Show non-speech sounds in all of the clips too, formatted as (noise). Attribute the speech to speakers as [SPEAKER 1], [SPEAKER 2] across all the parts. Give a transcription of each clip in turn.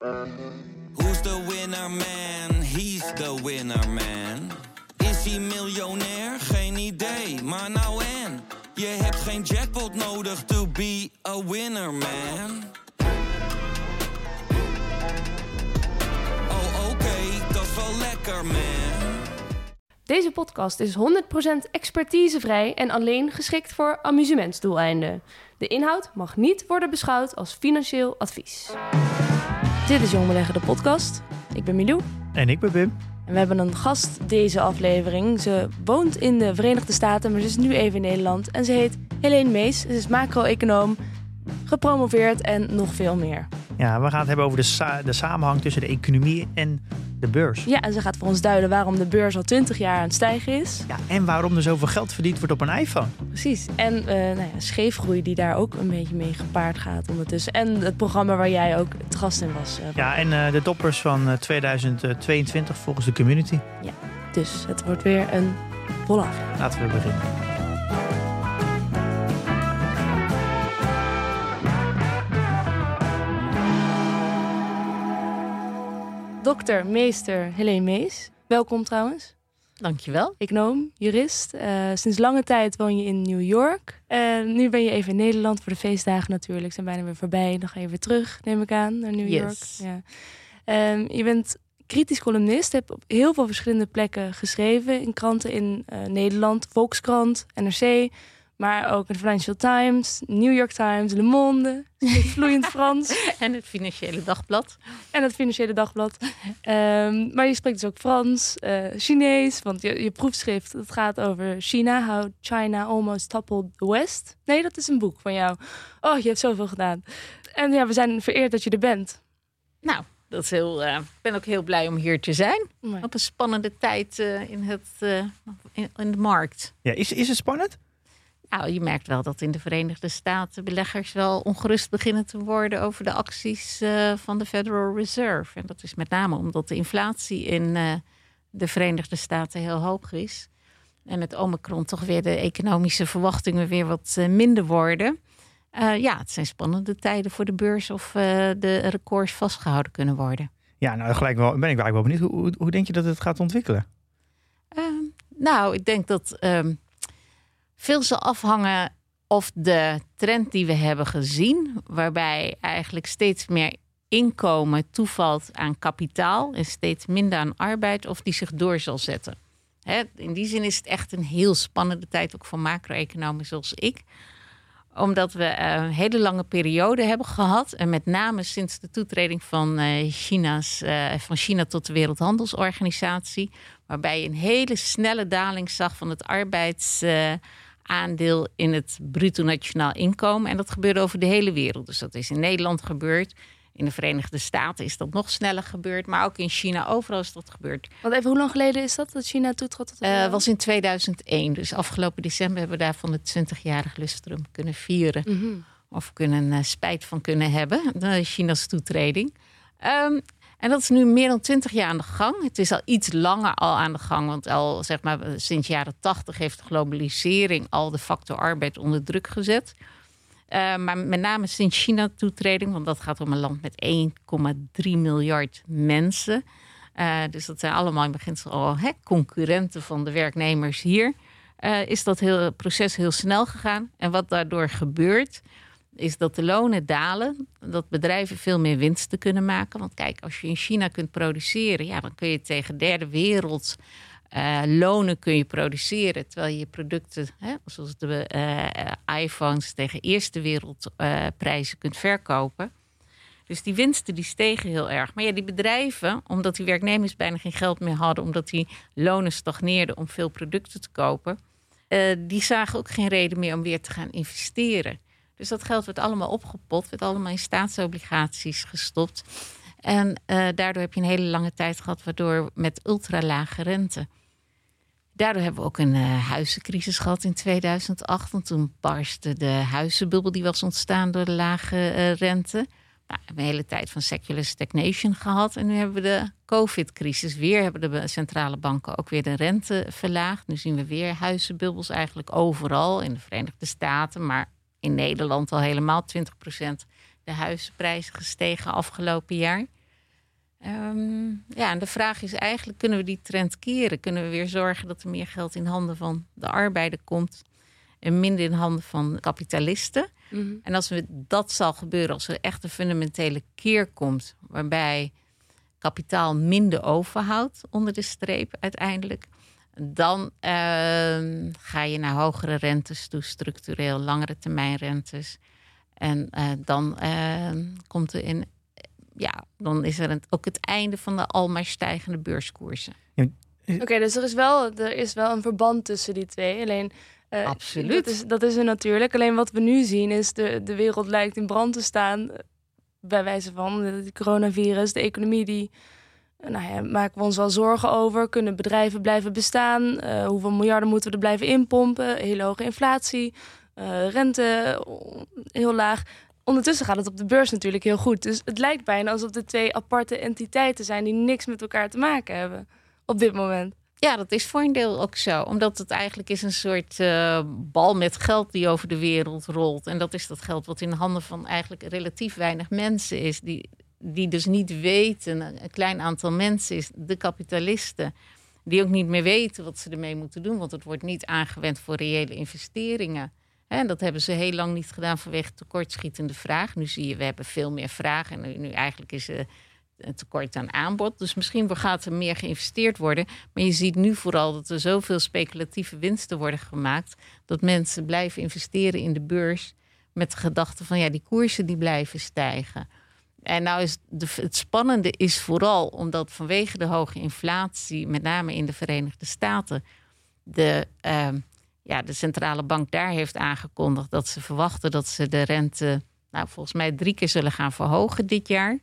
[SPEAKER 1] Who's the winner man? He's the winner man. Is hij miljonair? Geen idee, maar nou en. Je hebt geen jackpot nodig to be a winner man. Oh oké, dat is wel lekker man.
[SPEAKER 2] Deze podcast is 100% expertisevrij en alleen geschikt voor amusementsdoeleinden. De inhoud mag niet worden beschouwd als financieel advies. Dit is Jong Beleggen, de podcast. Ik ben Milou
[SPEAKER 3] En ik ben Wim.
[SPEAKER 2] en we hebben een gast deze aflevering. Ze woont in de Verenigde Staten, maar ze is nu even in Nederland. En ze heet Helene Mees. Ze is macro-econoom, gepromoveerd en nog veel meer.
[SPEAKER 3] Ja, we gaan het hebben over de, sa- de samenhang tussen de economie en de beurs.
[SPEAKER 2] Ja, en ze gaat voor ons duiden waarom de beurs al 20 jaar aan het stijgen is.
[SPEAKER 3] Ja, en waarom er zoveel geld verdiend wordt op een iPhone.
[SPEAKER 2] Precies. En eh nou ja, scheefgroei die daar ook een beetje mee gepaard gaat ondertussen. En het programma waar jij ook het gast in was. eh,
[SPEAKER 3] Ja, en eh, de toppers van eh, 2022 volgens de community.
[SPEAKER 2] Dus het wordt weer een volle aflevering.
[SPEAKER 3] Laten we beginnen.
[SPEAKER 2] Dokter, meester Helene Mees. Welkom trouwens.
[SPEAKER 4] Dankjewel.
[SPEAKER 2] Econoom, jurist. Eh, sinds lange tijd woon je in New York. En nu ben je even in Nederland voor de feestdagen natuurlijk. Zijn bijna weer voorbij. Dan ga je weer terug, neem ik aan, naar New
[SPEAKER 4] Yes.
[SPEAKER 2] York. Ja. Ehm, je bent kritisch columnist. Hebt op heel veel verschillende plekken geschreven. In kranten in eh, Nederland. Volkskrant, NRC. Maar ook in de Financial Times, New York Times, Le Monde. (laughs) Vloeiend Frans.
[SPEAKER 4] En het Financiële Dagblad.
[SPEAKER 2] En het Financiële Dagblad. Ehm, maar je spreekt dus ook Frans, eh, Chinees. Want je, je proefschrift, het gaat over China. How China almost toppled the West. Nee, dat is een boek van jou. Oh, je hebt zoveel gedaan. En ja, we zijn vereerd dat je er bent.
[SPEAKER 4] Nou, dat is heel. eh, Ik ben ook heel blij om hier te zijn. Op een spannende tijd eh, in, het, eh, in, in de markt.
[SPEAKER 3] Ja, is, is het spannend?
[SPEAKER 4] Nou, je merkt wel dat in de Verenigde Staten beleggers wel ongerust beginnen te worden over de acties eh, van de Federal Reserve. En dat is met name omdat de inflatie in eh, de Verenigde Staten heel hoog is. En met Omicron toch weer de economische verwachtingen weer wat eh, minder worden. Ja, het zijn spannende tijden voor de beurs of de records vastgehouden kunnen worden.
[SPEAKER 3] Ja, nou gelijk wel, ben ik eigenlijk wel benieuwd. Hoe, hoe, hoe denk je dat het gaat ontwikkelen?
[SPEAKER 4] Ehm, nou, ik denk dat ehm, veel zal afhangen of de trend die we hebben gezien, waarbij eigenlijk steeds meer inkomen toevalt aan kapitaal en steeds minder aan arbeid, of die zich door zal zetten. In die zin is het echt een heel spannende tijd, ook voor macro-economen zoals ik omdat we eh, een hele lange periode hebben gehad. En met name sinds de toetreding van, eh, China's, eh, van China tot de Wereldhandelsorganisatie. Waarbij je een hele snelle daling zag van het arbeidsaandeel in het bruto nationaal inkomen. En dat gebeurde over de hele wereld. Dus dat is in Nederland gebeurd. In de Verenigde Staten is dat nog sneller gebeurd. Maar ook in China, overal is dat gebeurd.
[SPEAKER 2] Want even, hoe lang geleden is dat dat China toetrad tot
[SPEAKER 4] Eh was in 2001. Dus afgelopen december hebben we daarvan het 20-jarig lustrum kunnen vieren.
[SPEAKER 2] Mhm.
[SPEAKER 4] Of kunnen eh, spijt van kunnen hebben. De China's toetreding. Ehm, en dat is nu meer dan 20 jaar aan de gang. Het is al iets langer al aan de gang. Want al zeg maar sinds jaren 80 heeft de globalisering al de factor arbeid onder druk gezet. Eh, maar met name sinds China toetreding, want dat gaat om een land met 1,3 miljard mensen. Eh, dus dat zijn allemaal in beginsel al hè, concurrenten van de werknemers hier. Eh, is dat heel, proces heel snel gegaan. En wat daardoor gebeurt, is dat de lonen dalen. Dat bedrijven veel meer winsten kunnen maken. Want kijk, als je in China kunt produceren, ja, dan kun je tegen derde wereld eh, lonen kun je produceren. Terwijl je producten, hè, zoals de eh, iPhones, tegen eerste wereldprijzen eh, prijzen kunt verkopen. Dus die winsten die stegen heel erg. Maar ja, die bedrijven, omdat die werknemers bijna geen geld meer hadden, omdat die lonen stagneerden om veel producten te kopen, eh, die zagen ook geen reden meer om weer te gaan investeren. Dus dat geld werd allemaal opgepot, werd allemaal in staatsobligaties gestopt. En eh, daardoor heb je een hele lange tijd gehad, waardoor met ultralage rente. Daardoor hebben we ook een eh, huizencrisis gehad in 2008. Want toen barstte de huizenbubbel die was ontstaan door de lage eh, rente. Nou, we hebben een hele tijd van secular stagnation gehad. En nu hebben we de COVID-crisis weer. Hebben de centrale banken ook weer de rente verlaagd. Nu zien we weer huizenbubbels eigenlijk overal. In de Verenigde Staten, maar in Nederland al helemaal 20% de huizenprijzen gestegen afgelopen jaar. Ehm, ja, en de vraag is eigenlijk: kunnen we die trend keren? Kunnen we weer zorgen dat er meer geld in handen van de arbeider komt en minder in handen van kapitalisten?
[SPEAKER 2] Mhm.
[SPEAKER 4] En als we, dat zal gebeuren, als er echt een fundamentele keer komt, waarbij kapitaal minder overhoudt onder de streep uiteindelijk, dan ehm, ga je naar hogere rentes toe, structureel, langere termijn rentes. En eh, dan ehm, komt er in, ja, dan is er een, ook het einde van de almaar stijgende beurskoersen.
[SPEAKER 2] Oké, dus er is, wel, er is wel een verband tussen die twee. Alleen, eh,
[SPEAKER 4] Absoluut.
[SPEAKER 2] Dat is, dat is er natuurlijk. Alleen wat we nu zien is de, de wereld lijkt in brand te staan. eh, Bij wijze van het coronavirus, de economie die... Nou ja, maken we ons wel zorgen over. Kunnen bedrijven blijven bestaan? Eh, hoeveel miljarden moeten we er blijven inpompen? Hele hoge inflatie, eh, rente heel laag. Ondertussen gaat het op de beurs natuurlijk heel goed. Dus het lijkt bijna alsof de twee aparte entiteiten zijn die niks met elkaar te maken hebben op dit moment.
[SPEAKER 4] Ja, dat is voor een deel ook zo. Omdat het eigenlijk is een soort eh, bal met geld die over de wereld rolt. En dat is dat geld wat in de handen van eigenlijk relatief weinig mensen is. Die, die dus niet weten, een klein aantal mensen is, de kapitalisten. Die ook niet meer weten wat ze ermee moeten doen. Want het wordt niet aangewend voor reële investeringen. En dat hebben ze heel lang niet gedaan vanwege tekortschietende vraag. Nu zie je, we hebben veel meer vraag. En nu, eigenlijk is er een tekort aan aanbod. Dus misschien gaat er meer geïnvesteerd worden. Maar je ziet nu vooral dat er zoveel speculatieve winsten worden gemaakt. Dat mensen blijven investeren in de beurs. Met de gedachte van ja, die koersen die blijven stijgen. En nou is de, het spannende is vooral omdat vanwege de hoge inflatie, met name in de Verenigde Staten, de, ehm, ja, de centrale bank daar heeft aangekondigd dat ze verwachten dat ze de rente, nou volgens mij drie keer zullen gaan verhogen dit jaar.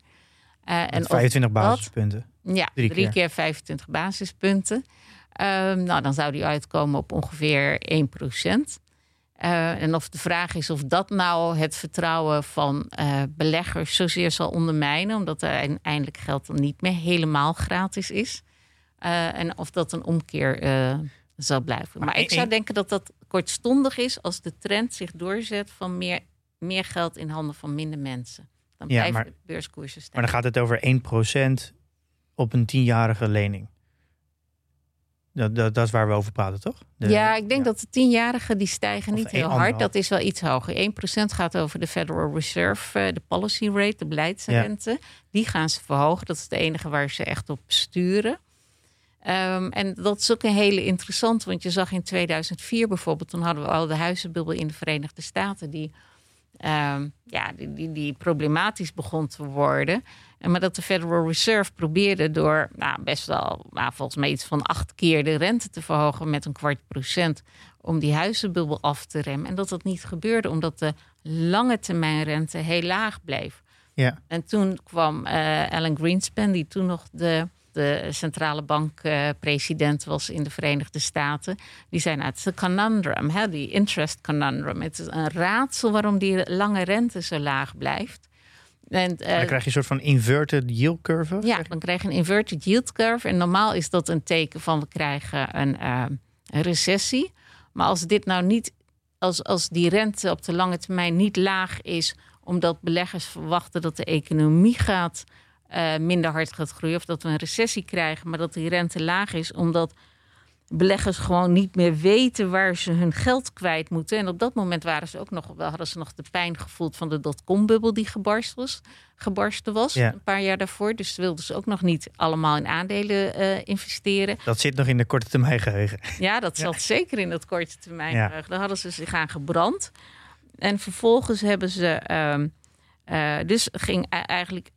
[SPEAKER 3] Met
[SPEAKER 4] of
[SPEAKER 3] 25
[SPEAKER 4] dat-
[SPEAKER 3] basispunten.
[SPEAKER 4] ja,
[SPEAKER 3] Drie
[SPEAKER 4] drie,
[SPEAKER 3] keer.
[SPEAKER 4] keer. 25 basispunten. Ehm, nou, dan zou die uitkomen op ongeveer 1 en of de vraag is of dat nou het vertrouwen van eh, beleggers zozeer zal ondermijnen, omdat er uiteindelijk geld dan niet meer helemaal gratis is. Eh, en of dat een omkeer eh, zal blijven.
[SPEAKER 3] Maar
[SPEAKER 4] Maar, ik zou denken dat dat kortstondig is als de trend zich doorzet van meer, meer geld in handen van minder mensen. Dan
[SPEAKER 3] Ja,
[SPEAKER 4] blijven
[SPEAKER 3] maar-
[SPEAKER 4] de beurskoersen stijgen.
[SPEAKER 3] Maar dan gaat het over 1% op een tienjarige lening. Dat, dat, dat is waar we over praten, toch? De-
[SPEAKER 4] ja, ik denk dat de tienjarigen die stijgen
[SPEAKER 3] Of
[SPEAKER 4] niet heel hard.
[SPEAKER 3] anderhalf.
[SPEAKER 4] Dat is wel iets hoger. 1% gaat over de Federal Reserve, eh, de policy rate, de beleidsrente. Die gaan ze verhogen. Dat is het enige waar ze echt op sturen. Ehm, en dat is ook een hele interessante, want je zag in 2004 bijvoorbeeld, toen hadden we al de huizenbubbel in de Verenigde Staten, die, ehm, ja, die, die, die problematisch begon te worden. Maar dat de Federal Reserve probeerde door nou, best wel, nou, volgens mij iets van acht keer de rente te verhogen met een kwart procent, om die huizenbubbel af te remmen. En dat dat niet gebeurde, omdat de lange termijn rente heel laag bleef.
[SPEAKER 3] Ja.
[SPEAKER 4] En toen kwam eh, Alan Greenspan, die toen nog de, de centrale bankpresident was in de Verenigde Staten. Die zei, nou, het is een conundrum, hè, die interest conundrum. Het is een raadsel waarom die lange rente zo laag blijft. En, eh,
[SPEAKER 3] dan krijg je een soort van inverted yield curve.
[SPEAKER 4] ja, dan krijg je een inverted yield curve. En normaal is dat een teken van we krijgen een, eh, een recessie. Maar als dit nou niet, als, als die rente op de lange termijn niet laag is, omdat beleggers verwachten dat de economie gaat eh, minder hard gaat groeien, of dat we een recessie krijgen, maar dat die rente laag is, omdat beleggers gewoon niet meer weten waar ze hun geld kwijt moeten. En op dat moment waren ze ook nog, wel hadden ze nog de pijn gevoeld van de dotcom-bubbel die gebarst was, gebarsten was,
[SPEAKER 3] Ja.
[SPEAKER 4] een paar jaar daarvoor. Dus wilden ze ook nog niet allemaal in aandelen eh, investeren.
[SPEAKER 3] Dat zit nog in de korte termijn geheugen.
[SPEAKER 4] Ja, dat zat zeker in dat korte termijn.
[SPEAKER 3] Ja.
[SPEAKER 4] geheugen. Daar hadden ze zich aan gebrand. En vervolgens hebben ze. ehm, eh, dus ging e- eigenlijk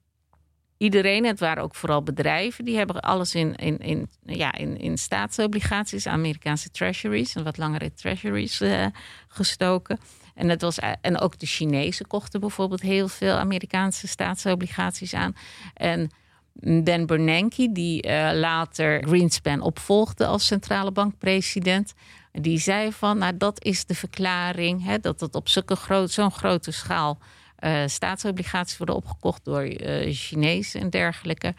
[SPEAKER 4] iedereen, het waren ook vooral bedrijven, die hebben alles in, in, in, ja, in, in staatsobligaties, Amerikaanse treasuries en wat langere treasuries eh, gestoken. En, het was, en ook de Chinezen kochten bijvoorbeeld heel veel Amerikaanse staatsobligaties aan. En Ben Bernanke, die eh, later Greenspan opvolgde als centrale bankpresident, die zei van, nou dat is de verklaring, hè, dat het op zulke groot, zo'n grote schaal eh, staatsobligaties worden opgekocht door eh Chinezen en dergelijke.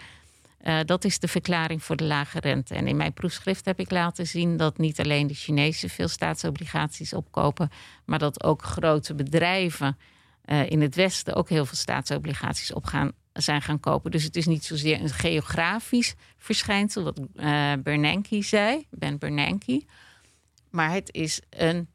[SPEAKER 4] Eh, dat is de verklaring voor de lage rente. En in mijn proefschrift heb ik laten zien dat niet alleen de Chinezen veel staatsobligaties opkopen, maar dat ook grote bedrijven in het Westen ook heel veel staatsobligaties opgaan, zijn gaan kopen. Dus het is niet zozeer een geografisch verschijnsel, wat Bernanke zei, Ben Bernanke. Maar het is een,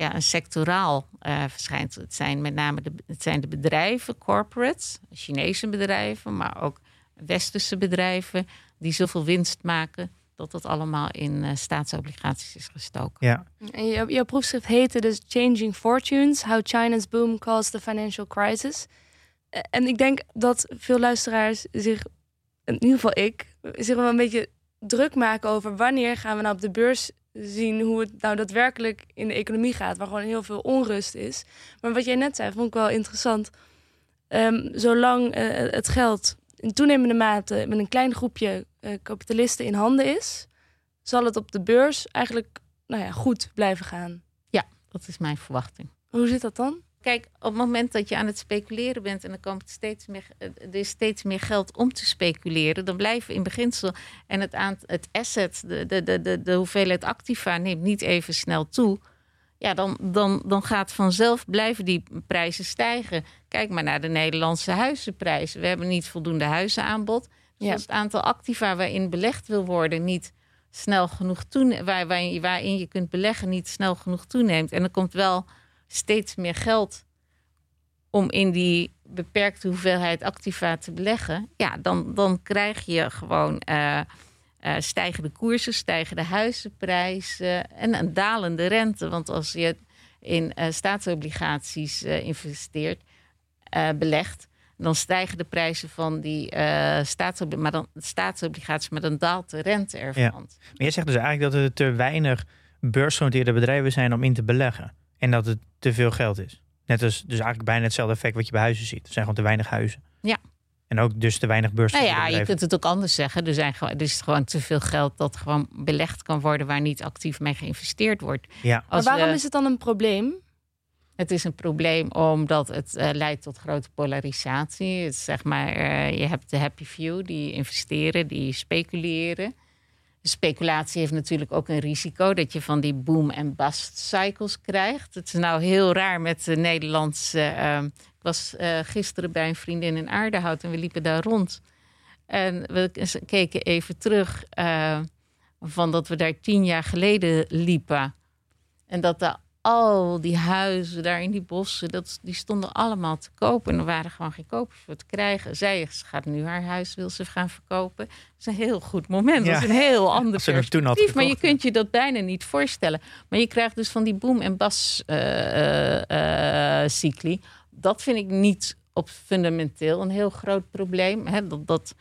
[SPEAKER 4] ja, een sectoraal uh, verschijnsel. Het zijn met name de, het zijn de bedrijven, corporates, Chinese bedrijven, maar ook westerse bedrijven die zoveel winst maken dat dat allemaal in uh, staatsobligaties is gestoken.
[SPEAKER 3] Ja.
[SPEAKER 2] En jouw, jouw proefschrift heette dus Changing Fortunes: How China's Boom Caused the Financial Crisis. En ik denk dat veel luisteraars zich, in ieder geval ik, zich wel een beetje druk maken over wanneer gaan we nou op de beurs zien hoe het nou daadwerkelijk in de economie gaat, waar gewoon heel veel onrust is. Maar wat jij net zei, vond ik wel interessant. Um, zolang uh, het geld in toenemende mate met een klein groepje uh, kapitalisten in handen is, zal het op de beurs eigenlijk nou ja, goed blijven gaan.
[SPEAKER 4] Ja, dat is mijn verwachting.
[SPEAKER 2] Hoe zit dat dan?
[SPEAKER 4] Kijk, op het moment dat je aan het speculeren bent en er komt steeds meer, er is steeds meer geld om te speculeren, dan blijven in beginsel en het, het asset, de, de, de, de, de hoeveelheid activa neemt niet even snel toe. Ja, dan, dan, dan gaat vanzelf blijven die prijzen stijgen. Kijk maar naar de Nederlandse huizenprijzen. We hebben niet voldoende huizenaanbod. Dus
[SPEAKER 2] Ja.
[SPEAKER 4] het aantal activa waarin belegd wil worden niet snel genoeg toeneemt, waar, waar, waarin je kunt beleggen niet snel genoeg toeneemt. En er komt wel steeds meer geld om in die beperkte hoeveelheid activa te beleggen. Ja, dan, dan krijg je gewoon eh, eh, stijgende koersen, stijgende huizenprijzen en een dalende rente. Want als je in eh, staatsobligaties investeert, belegt, dan stijgen de prijzen van die staatsobli- maar dan, staatsobligaties, maar dan daalt de rente ervan.
[SPEAKER 3] Ja. Maar jij zegt dus eigenlijk dat er te weinig beursgenoteerde bedrijven zijn om in te beleggen. En dat het te veel geld is. Net als dus eigenlijk bijna hetzelfde effect wat je bij huizen ziet. Er zijn gewoon te weinig huizen.
[SPEAKER 4] Ja.
[SPEAKER 3] En ook dus te weinig
[SPEAKER 4] Nou
[SPEAKER 3] beursgenoteerde
[SPEAKER 4] ja, je kunt het ook anders zeggen. Er, zijn gewoon, er is gewoon te veel geld dat gewoon belegd kan worden waar niet actief mee geïnvesteerd wordt.
[SPEAKER 3] Ja,
[SPEAKER 4] Als
[SPEAKER 2] maar waarom
[SPEAKER 4] we-
[SPEAKER 2] is het dan een probleem?
[SPEAKER 4] Het is een probleem omdat het eh, leidt tot grote polarisatie. Het zeg maar, eh, je hebt de happy few die investeren, die speculeren. De speculatie heeft natuurlijk ook een risico dat je van die boom- en bust cycles krijgt. Het is nou heel raar met de Nederlandse. eh, ik was eh, gisteren bij een vriendin in Aardehout en we liepen daar rond. En we keken even terug eh, van dat we daar tien jaar geleden liepen. En dat daar al die huizen daar in die bossen, dat, die stonden allemaal te kopen. En er waren gewoon geen kopers voor te krijgen. Zij gaat nu haar huis, wil ze gaan verkopen. Dat is een heel goed moment.
[SPEAKER 3] Ja.
[SPEAKER 4] Dat is een heel ander
[SPEAKER 3] ze er had
[SPEAKER 4] perspectief. Maar je kunt je dat bijna niet voorstellen. Maar je krijgt dus van die boom- en bas-cycli. dat vind ik niet op fundamenteel een heel groot probleem. Hè, dat, dat,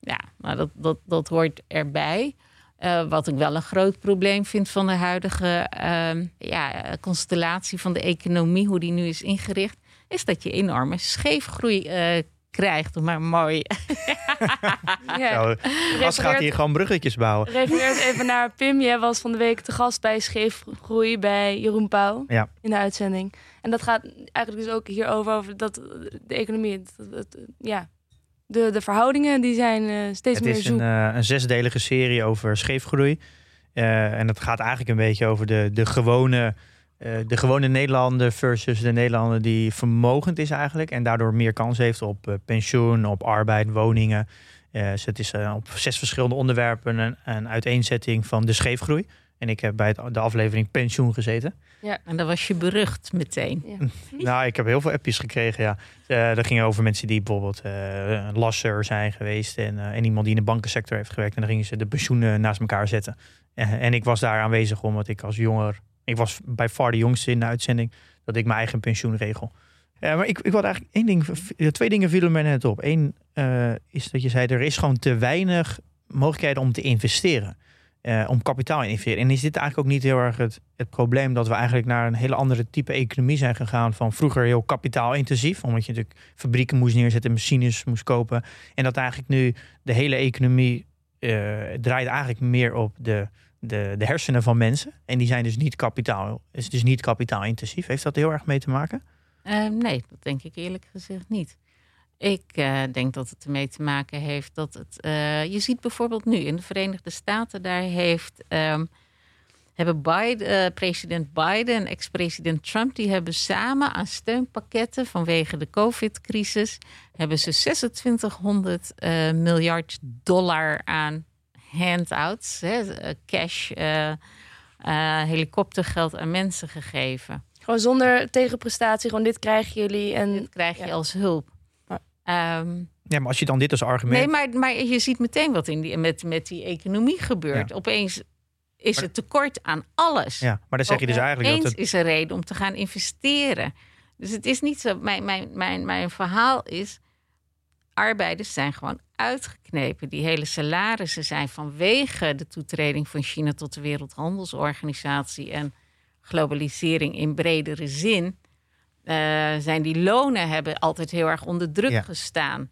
[SPEAKER 4] ja, maar dat, dat, dat hoort erbij. Eh, wat ik wel een groot probleem vind van de huidige ehm, ja, constellatie van de economie, hoe die nu is ingericht, is dat je enorme scheefgroei eh, krijgt. Maar mooi. (laughs)
[SPEAKER 2] Ja,
[SPEAKER 3] Zo, Gast gaat hier gewoon bruggetjes bouwen.
[SPEAKER 2] refereert even naar Pim. Jij was van de week te gast bij Scheefgroei bij Jeroen Pauw
[SPEAKER 3] Ja.
[SPEAKER 2] in de uitzending. En dat gaat eigenlijk dus ook hierover, over dat de economie, dat, dat- ja, de, de verhoudingen die zijn eh, steeds
[SPEAKER 3] Het
[SPEAKER 2] meer
[SPEAKER 3] is
[SPEAKER 2] zoek.
[SPEAKER 3] een, eh, een zesdelige serie over scheefgroei. Eh, en dat gaat eigenlijk een beetje over de, de, gewone, de gewone Nederlander versus de Nederlander die vermogend is eigenlijk. En daardoor meer kans heeft op pensioen, op arbeid, woningen. Dus het is op zes verschillende onderwerpen een, een uiteenzetting van de scheefgroei. En ik heb bij het, de aflevering pensioen gezeten.
[SPEAKER 4] En dan was je berucht meteen.
[SPEAKER 2] Ja.
[SPEAKER 3] Nou, ik heb heel veel appjes gekregen, ja. Eh dat ging over mensen die bijvoorbeeld eh, een lasser zijn geweest... En, eh, en iemand die in de bankensector heeft gewerkt. En dan gingen ze de pensioenen naast elkaar zetten. En ik was daar aanwezig omdat ik als jonger... Ik was bij far de jongste in de uitzending... dat ik mijn eigen pensioen regel. Ja, maar ik, ik had eigenlijk één ding... Twee dingen vielen me net op. Eén eh, is dat je zei... er is gewoon te weinig mogelijkheden om te investeren. Eh, om kapitaal in te investeren. En is dit eigenlijk ook niet heel erg het, probleem... dat we eigenlijk naar een hele andere type economie zijn gegaan... van vroeger heel kapitaalintensief... omdat je natuurlijk fabrieken moest neerzetten... machines moest kopen. En dat eigenlijk nu de hele economie... eh, draait eigenlijk meer op de, de, de hersenen van mensen. En die zijn dus niet kapitaal... is dus niet kapitaalintensief. Heeft dat heel erg mee te maken?
[SPEAKER 4] Eh, nee, dat denk ik eerlijk gezegd niet. Ik eh, denk dat het ermee te maken heeft dat het. eh, je ziet bijvoorbeeld nu in de Verenigde Staten, daar heeft ehm, hebben Biden, eh, president Biden en ex-president Trump... die hebben samen aan steunpakketten vanwege de covid-crisis... hebben ze 2600 uh, miljard dollar aan handouts, hè, cash, uh, helikoptergeld aan mensen gegeven.
[SPEAKER 2] Gewoon zonder tegenprestatie, gewoon dit krijgen jullie en
[SPEAKER 4] dit krijg je ja. als hulp.
[SPEAKER 3] Um, ja, maar als je dan dit als argument.
[SPEAKER 4] Nee, maar, maar je ziet meteen wat in die, met, met die economie gebeurt. Ja. Opeens is het tekort aan alles.
[SPEAKER 3] Ja, maar dan zeg je dus eigenlijk dat het...
[SPEAKER 4] is een reden om te gaan investeren. Dus het is niet zo. Mijn, mijn, mijn, mijn verhaal is. Arbeiders zijn gewoon uitgeknepen. Die hele salarissen zijn vanwege de toetreding van China tot de Wereldhandelsorganisatie en globalisering in bredere zin. Uh, zijn die lonen hebben altijd heel erg onder druk ja. gestaan.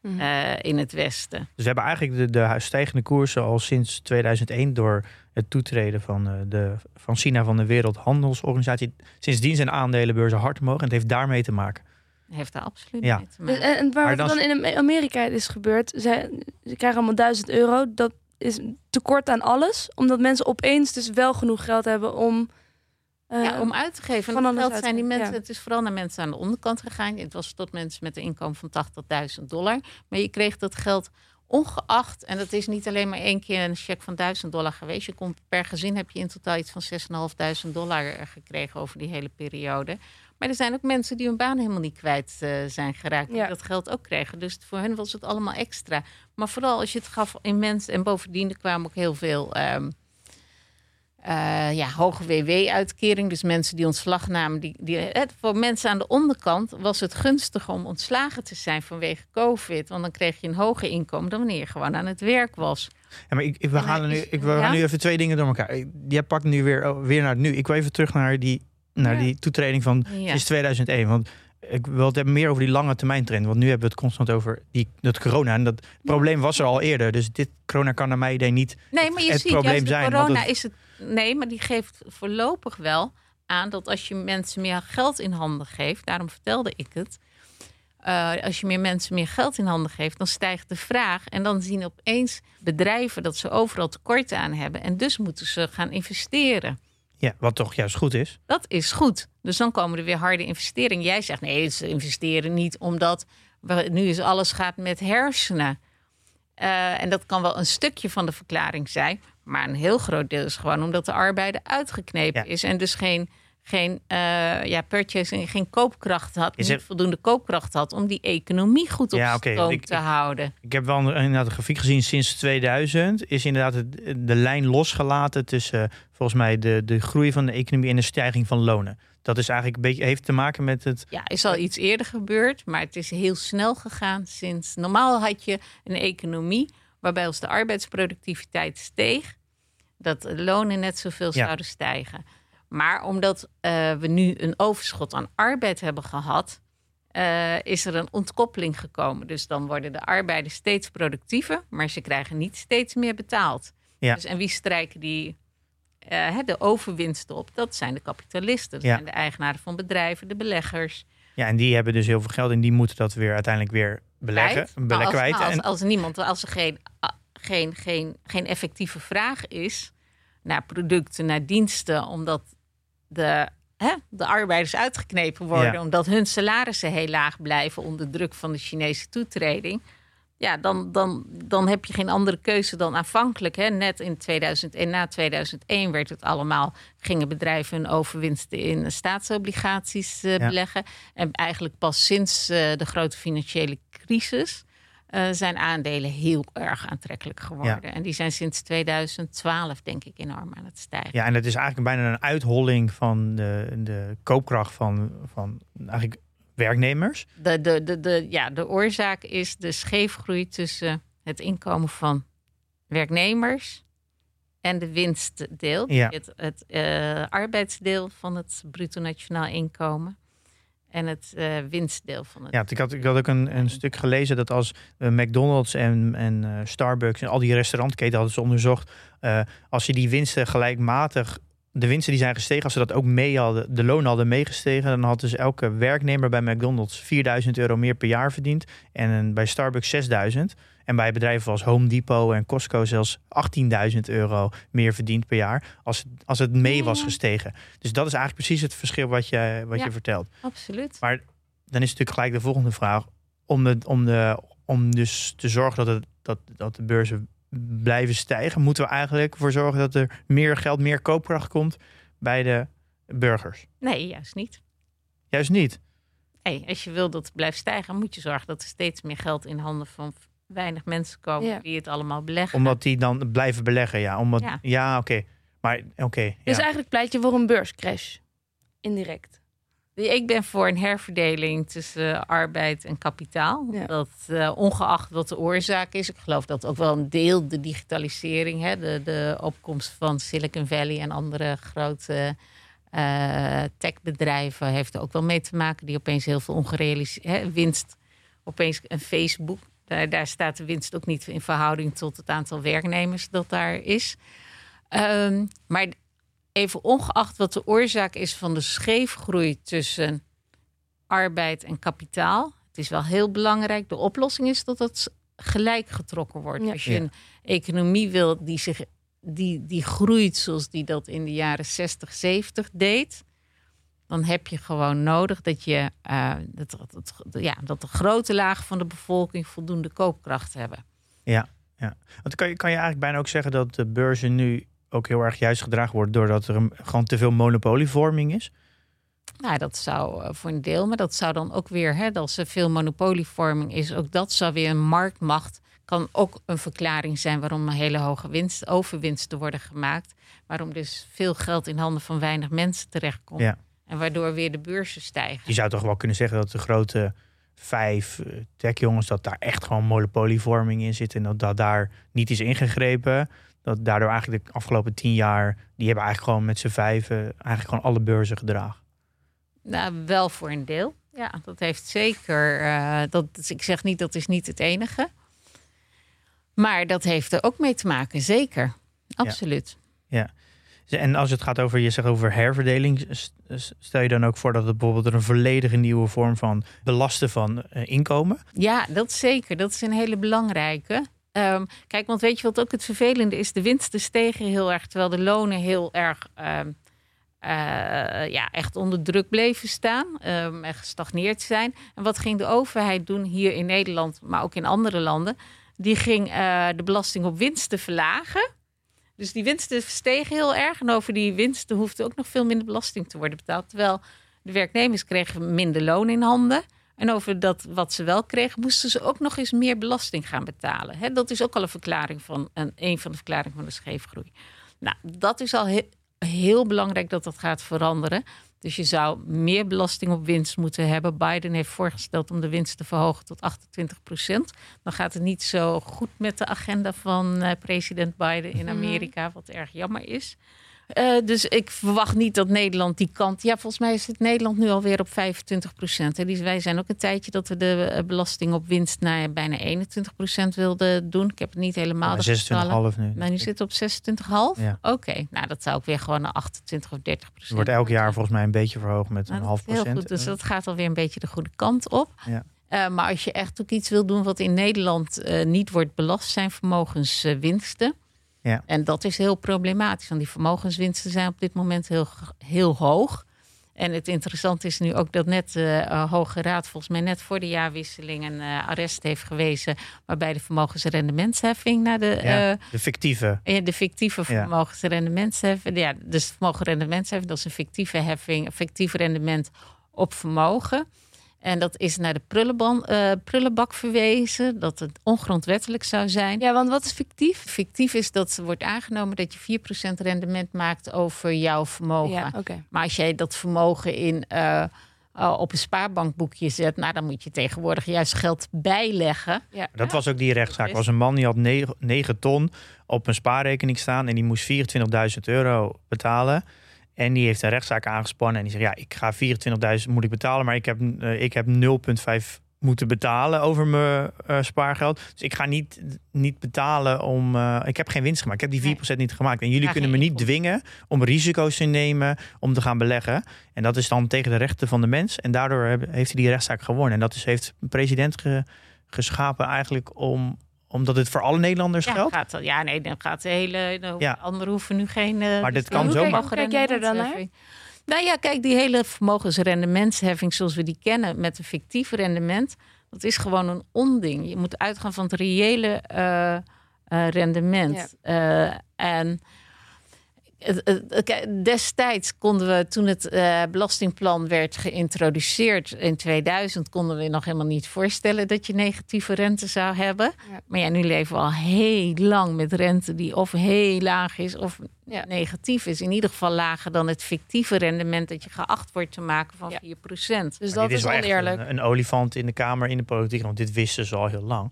[SPEAKER 4] Mm. Uh, in het Westen.
[SPEAKER 3] Dus we hebben eigenlijk de, de stijgende koersen al sinds 2001 door het toetreden van, uh, de, van China van de Wereldhandelsorganisatie. Sindsdien zijn aandelenbeurzen hard omhoog en het heeft daarmee te maken.
[SPEAKER 4] Heeft daar absoluut
[SPEAKER 3] ja.
[SPEAKER 4] mee te maken.
[SPEAKER 2] En, en waar dan, dan in Amerika is gebeurd, zij, ze krijgen allemaal 1000 euro. Dat is tekort aan alles, omdat mensen opeens dus wel genoeg geld hebben om
[SPEAKER 4] uh, ja, om uit te geven. Van geld zijn die mensen. Ja. Het is vooral naar mensen aan de onderkant gegaan. Het was tot mensen met een inkomen van 80.000 dollar. Maar je kreeg dat geld ongeacht. En dat is niet alleen maar één keer een cheque van 1000 dollar geweest. Je komt per gezin heb je in totaal iets van 6.500 dollar gekregen over die hele periode. Maar er zijn ook mensen die hun baan helemaal niet kwijt uh, zijn geraakt. Die dat geld ook kregen. Dus voor hen was het allemaal extra. Maar vooral als je het gaf in mensen. En bovendien er kwamen ook heel veel. Um, uh, ja, hoge WW-uitkering. Dus mensen die ontslag namen. Die, die, het, voor mensen aan de onderkant was het gunstiger om ontslagen te zijn vanwege COVID. Want dan kreeg je een hoger inkomen dan wanneer je gewoon aan het werk was.
[SPEAKER 3] Ja, maar ik, ik, we gaan, nu, ik, we ja? gaan nu even twee dingen door elkaar. Jij pakt nu weer, weer naar het nu. Ik wil even terug naar die, naar ja. die toetreding van sinds 2001. Want ik wil het hebben meer over die lange termijn trend. Want nu hebben we het constant over die, dat corona. En dat probleem was er al eerder. Dus dit corona kan naar mijn idee niet
[SPEAKER 4] nee, maar je
[SPEAKER 3] het
[SPEAKER 4] ziet,
[SPEAKER 3] probleem
[SPEAKER 4] juist,
[SPEAKER 3] zijn.
[SPEAKER 4] Corona
[SPEAKER 3] het,
[SPEAKER 4] is het nee, maar die geeft voorlopig wel aan dat als je mensen meer geld in handen geeft, daarom vertelde ik het. Uh, als je meer mensen meer geld in handen geeft, dan stijgt de vraag. En dan zien opeens bedrijven dat ze overal tekort aan hebben. En dus moeten ze gaan investeren.
[SPEAKER 3] Ja, wat toch juist goed is.
[SPEAKER 4] Dat is goed. Dus dan komen er weer harde investeringen. Jij zegt nee, ze investeren niet omdat we, nu is alles gaat met hersenen. Uh, en dat kan wel een stukje van de verklaring zijn. Maar een heel groot deel is gewoon omdat de arbeider uitgeknepen ja. is. En dus geen, geen, uh, ja, purchasing, geen koopkracht had. Is niet voldoende koopkracht had om die economie goed op
[SPEAKER 3] ja, okay.
[SPEAKER 4] stroom
[SPEAKER 3] ik,
[SPEAKER 4] te
[SPEAKER 3] ik,
[SPEAKER 4] houden.
[SPEAKER 3] Ik heb wel een, inderdaad een grafiek gezien sinds 2000. Is inderdaad de lijn losgelaten tussen uh, volgens mij de, de groei van de economie en de stijging van lonen. Dat is eigenlijk een beetje heeft te maken met het.
[SPEAKER 4] Ja, is al iets eerder gebeurd, maar het is heel snel gegaan sinds. Normaal had je een economie waarbij als de arbeidsproductiviteit steeg, dat lonen net zoveel
[SPEAKER 3] Ja.
[SPEAKER 4] zouden stijgen. Maar omdat eh, we nu een overschot aan arbeid hebben gehad, eh, is er een ontkoppeling gekomen. Dus dan worden de arbeiders steeds productiever, maar ze krijgen niet steeds meer betaald.
[SPEAKER 3] Ja.
[SPEAKER 4] Dus, en wie strijken die eh, de overwinsten op? Dat zijn de kapitalisten, dat
[SPEAKER 3] Ja.
[SPEAKER 4] zijn de eigenaren van bedrijven, de beleggers.
[SPEAKER 3] Ja, en die hebben dus heel veel geld en die moeten dat weer uiteindelijk weer beleggen.
[SPEAKER 4] Maar
[SPEAKER 3] beleggen
[SPEAKER 4] als,
[SPEAKER 3] kwijt.
[SPEAKER 4] maar als,
[SPEAKER 3] En-
[SPEAKER 4] als niemand, als er geen, geen, geen, geen effectieve vraag is naar producten, naar diensten, omdat de, hè, de arbeiders uitgeknepen worden,
[SPEAKER 3] Ja.
[SPEAKER 4] omdat hun salarissen heel laag blijven onder druk van de Chinese toetreding. Ja, dan, dan, dan heb je geen andere keuze dan aanvankelijk. Hè. Net in 2000 en na 2001 werd het allemaal, gingen bedrijven hun overwinsten in staatsobligaties eh,
[SPEAKER 3] Ja.
[SPEAKER 4] beleggen. En eigenlijk pas sinds eh, de grote financiële crisis eh, zijn aandelen heel erg aantrekkelijk geworden. En die zijn sinds 2012 denk ik enorm aan het stijgen.
[SPEAKER 3] Ja, en het is eigenlijk bijna een uitholling van de, de koopkracht van, van eigenlijk werknemers.
[SPEAKER 4] De, de, de, de, ja, de oorzaak is de scheefgroei tussen het inkomen van werknemers en de winstdeel.
[SPEAKER 3] Ja.
[SPEAKER 4] Het, het eh, arbeidsdeel van het bruto nationaal inkomen en het eh, winstdeel van het.
[SPEAKER 3] Ja, ik had, ik had ook een, een stuk gelezen dat als eh, McDonald's en, en eh, Starbucks en al die restaurantketen hadden ze onderzocht, als je die winsten gelijkmatig, de winsten die zijn gestegen, als ze dat ook mee hadden, de lonen hadden meegestegen, dan had dus elke werknemer bij McDonald's 4000 euro meer per jaar verdiend en bij Starbucks 6000. En bij bedrijven als Home Depot en Costco zelfs 18.000 euro meer verdiend per jaar als, het- als het mee was gestegen. Dus dat is eigenlijk precies het verschil wat je, wat
[SPEAKER 4] Ja.
[SPEAKER 3] je vertelt.
[SPEAKER 4] Absoluut.
[SPEAKER 3] Maar dan is natuurlijk gelijk de volgende vraag. Om, de, om, de, om dus te zorgen dat, het, dat, dat de beurzen blijven stijgen, moeten we eigenlijk ervoor zorgen dat er meer geld, meer koopkracht komt bij de burgers.
[SPEAKER 4] Nee, juist niet.
[SPEAKER 3] Juist niet.
[SPEAKER 4] Hey, als je wil dat het blijft stijgen, moet je zorgen dat er steeds meer geld in handen van weinig mensen komen
[SPEAKER 2] Ja.
[SPEAKER 4] die het allemaal beleggen.
[SPEAKER 3] Omdat die dan blijven beleggen. Ja, omdat, ja.
[SPEAKER 4] Ja.
[SPEAKER 3] oké. Maar oké. ja.
[SPEAKER 2] Dus eigenlijk pleit je voor een beurscrash. Indirect.
[SPEAKER 4] Ik ben voor een herverdeling tussen arbeid en kapitaal.
[SPEAKER 2] Ja.
[SPEAKER 4] Dat eh, ongeacht wat de oorzaak is. Ik geloof dat ook wel een deel de digitalisering, hè, de, de opkomst van Silicon Valley en andere grote eh, techbedrijven heeft er ook wel mee te maken. Die opeens heel veel ongerealiseerd winst. Opeens een Facebook. Daar, daar staat de winst ook niet in verhouding tot het aantal werknemers dat daar is. Ehm, maar even ongeacht wat de oorzaak is van de scheefgroei tussen arbeid en kapitaal. Het is wel heel belangrijk. De oplossing is dat het gelijk getrokken wordt.
[SPEAKER 2] Ja.
[SPEAKER 4] Als je een economie wil die, zich, die, die groeit zoals die dat in de jaren 60, 70 deed. Dan heb je gewoon nodig dat, je, eh, dat, ja, dat de grote lagen van de bevolking voldoende koopkracht hebben.
[SPEAKER 3] Want kan je, kan je eigenlijk bijna ook zeggen dat de beurzen nu ook heel erg juist gedragen worden doordat er een, gewoon te veel monopolievorming is?
[SPEAKER 4] Nou, dat zou eh, voor een deel, maar dat zou dan ook weer, hè, als er veel monopolievorming is, ook dat zou weer een marktmacht. Kan ook een verklaring zijn waarom een hele hoge winst, overwinsten worden gemaakt. Waarom dus veel geld in handen van weinig mensen terechtkomt.
[SPEAKER 3] Ja.
[SPEAKER 4] En waardoor weer de beurzen stijgen.
[SPEAKER 3] Je zou toch wel kunnen zeggen dat de grote vijf eh, techjongens, dat daar echt gewoon monopolievorming in zit en dat, dat daar niet is ingegrepen. Dat daardoor eigenlijk de afgelopen tien jaar, die hebben eigenlijk gewoon met z'n vijven eigenlijk gewoon alle beurzen gedragen.
[SPEAKER 4] Nou, wel voor een deel. Ja, dat heeft zeker. eh, dat, ik zeg niet dat is niet het enige. Maar dat heeft er ook mee te maken, zeker. Absoluut.
[SPEAKER 3] En als het gaat over, je zegt over herverdeling, stel je dan ook voor dat het bijvoorbeeld een volledige nieuwe vorm van belasten van eh, inkomen?
[SPEAKER 4] Ja, dat zeker. Dat is een hele belangrijke. Ehm, kijk, want weet je wat ook het vervelende is? De winsten stegen heel erg, terwijl de lonen heel erg ehm, eh, ja, echt onder druk bleven staan ehm, en gestagneerd zijn. En wat ging de overheid doen hier in Nederland, maar ook in andere landen? Die ging eh, de belasting op winsten verlagen. Dus die winsten stegen heel erg. En over die winsten hoefde ook nog veel minder belasting te worden betaald. Terwijl de werknemers kregen minder loon in handen. En over dat wat ze wel kregen, moesten ze ook nog eens meer belasting gaan betalen. Dat is ook al een verklaring van een, van de verklaringen van de scheefgroei. Nou, dat is al he- heel belangrijk dat dat gaat veranderen. Dus je zou meer belasting op winst moeten hebben. Biden heeft voorgesteld om de winst te verhogen tot 28 procent. Dan gaat het niet zo goed met de agenda van eh, president Biden in
[SPEAKER 2] Mhm.
[SPEAKER 4] Amerika, wat erg jammer is. Eh, dus ik verwacht niet dat Nederland die kant. Ja, volgens mij zit Nederland nu alweer op 25 procent. Dus wij zijn ook een tijdje dat we de eh, belasting op winst naar bijna 21 procent wilden doen. Ik heb het niet helemaal. de getallen.
[SPEAKER 3] 26,5 nu.
[SPEAKER 4] Nou, nu zit het op 26,5.
[SPEAKER 3] Ja.
[SPEAKER 4] Oké, nou dat zou ook weer gewoon naar 28 of 30
[SPEAKER 3] Het
[SPEAKER 4] procent.
[SPEAKER 3] wordt elk jaar volgens mij een beetje verhoogd met
[SPEAKER 4] Nou,
[SPEAKER 3] een half
[SPEAKER 4] is heel
[SPEAKER 3] procent.
[SPEAKER 4] goed, dus dat gaat alweer een beetje de goede kant op.
[SPEAKER 3] Ja.
[SPEAKER 4] Eh, maar als je echt ook iets wil doen wat in Nederland eh, niet wordt belast, zijn vermogenswinsten.
[SPEAKER 3] Ja.
[SPEAKER 4] En dat is heel problematisch, want die vermogenswinsten zijn op dit moment heel, heel hoog. En het interessante is nu ook dat net de eh, Hoge Raad, volgens mij net voor de jaarwisseling, een eh, arrest heeft gewezen. waarbij de vermogensrendementsheffing naar de,
[SPEAKER 3] Ja,
[SPEAKER 4] eh,
[SPEAKER 3] de fictieve.
[SPEAKER 4] ja, de fictieve vermogensrendementsheffing. Ja, dus vermogensrendementsheffing, dat is een fictieve heffing, een fictief rendement op vermogen. En dat is naar de prullenban, eh, prullenbak verwezen, dat het ongrondwettelijk zou zijn.
[SPEAKER 2] Ja, want wat is fictief?
[SPEAKER 4] Fictief is dat er wordt aangenomen dat je 4% rendement maakt over jouw vermogen.
[SPEAKER 2] Ja, oké.
[SPEAKER 4] Maar als jij dat vermogen in, eh, eh, op een spaarbankboekje zet, nou, dan moet je tegenwoordig juist geld bijleggen.
[SPEAKER 2] Ja.
[SPEAKER 3] Dat was ook die rechtszaak. Er was een man die had 9, ton op een spaarrekening staan en die moest 24.000 euro betalen. En die heeft een rechtszaak aangespannen en die zegt: Ja, ik ga 24.000 moet ik betalen, maar ik heb, eh, ik heb 0,5 moeten betalen over mijn eh, spaargeld. Dus ik ga niet, niet betalen om. eh, ik heb geen winst gemaakt. Ik heb die 4% niet gemaakt. En jullie
[SPEAKER 4] Ja,
[SPEAKER 3] kunnen me niet dwingen om risico's te nemen om te gaan beleggen. En dat is dan tegen de rechten van de mens. En daardoor heeft hij die rechtszaak gewonnen. En dat is, heeft een president ge- geschapen eigenlijk om, omdat het voor alle Nederlanders
[SPEAKER 4] Ja,
[SPEAKER 3] geldt?
[SPEAKER 4] gaat, ja, nee, dan gaat de hele. De
[SPEAKER 3] Ja.
[SPEAKER 4] Anderen hoeven nu geen. eh,
[SPEAKER 3] Maar dit kan zomaar.
[SPEAKER 2] Hoe kijk jij er dan naar?
[SPEAKER 4] Nou ja, kijk, die hele vermogensrendementsheffing zoals we die kennen met een fictief rendement, dat is gewoon een onding. Je moet uitgaan van het reële eh, eh, rendement. Eh, en het- het- het- kijk, destijds konden we, toen het eh, belastingplan werd geïntroduceerd in 2000, konden we nog helemaal niet voorstellen dat je negatieve rente zou hebben.
[SPEAKER 2] Ja.
[SPEAKER 4] Maar ja, nu leven we al heel lang met rente die of heel laag is of
[SPEAKER 2] Ja.
[SPEAKER 4] negatief is. In ieder geval lager dan het fictieve rendement dat je geacht wordt te maken van
[SPEAKER 2] Ja.
[SPEAKER 4] 4%.
[SPEAKER 2] Dus
[SPEAKER 3] Maar
[SPEAKER 2] dat
[SPEAKER 3] dit
[SPEAKER 2] is
[SPEAKER 3] wel echt
[SPEAKER 2] oneerlijk.
[SPEAKER 3] Een, een olifant in de Kamer, in de politiek. Want dit wisten ze al heel lang.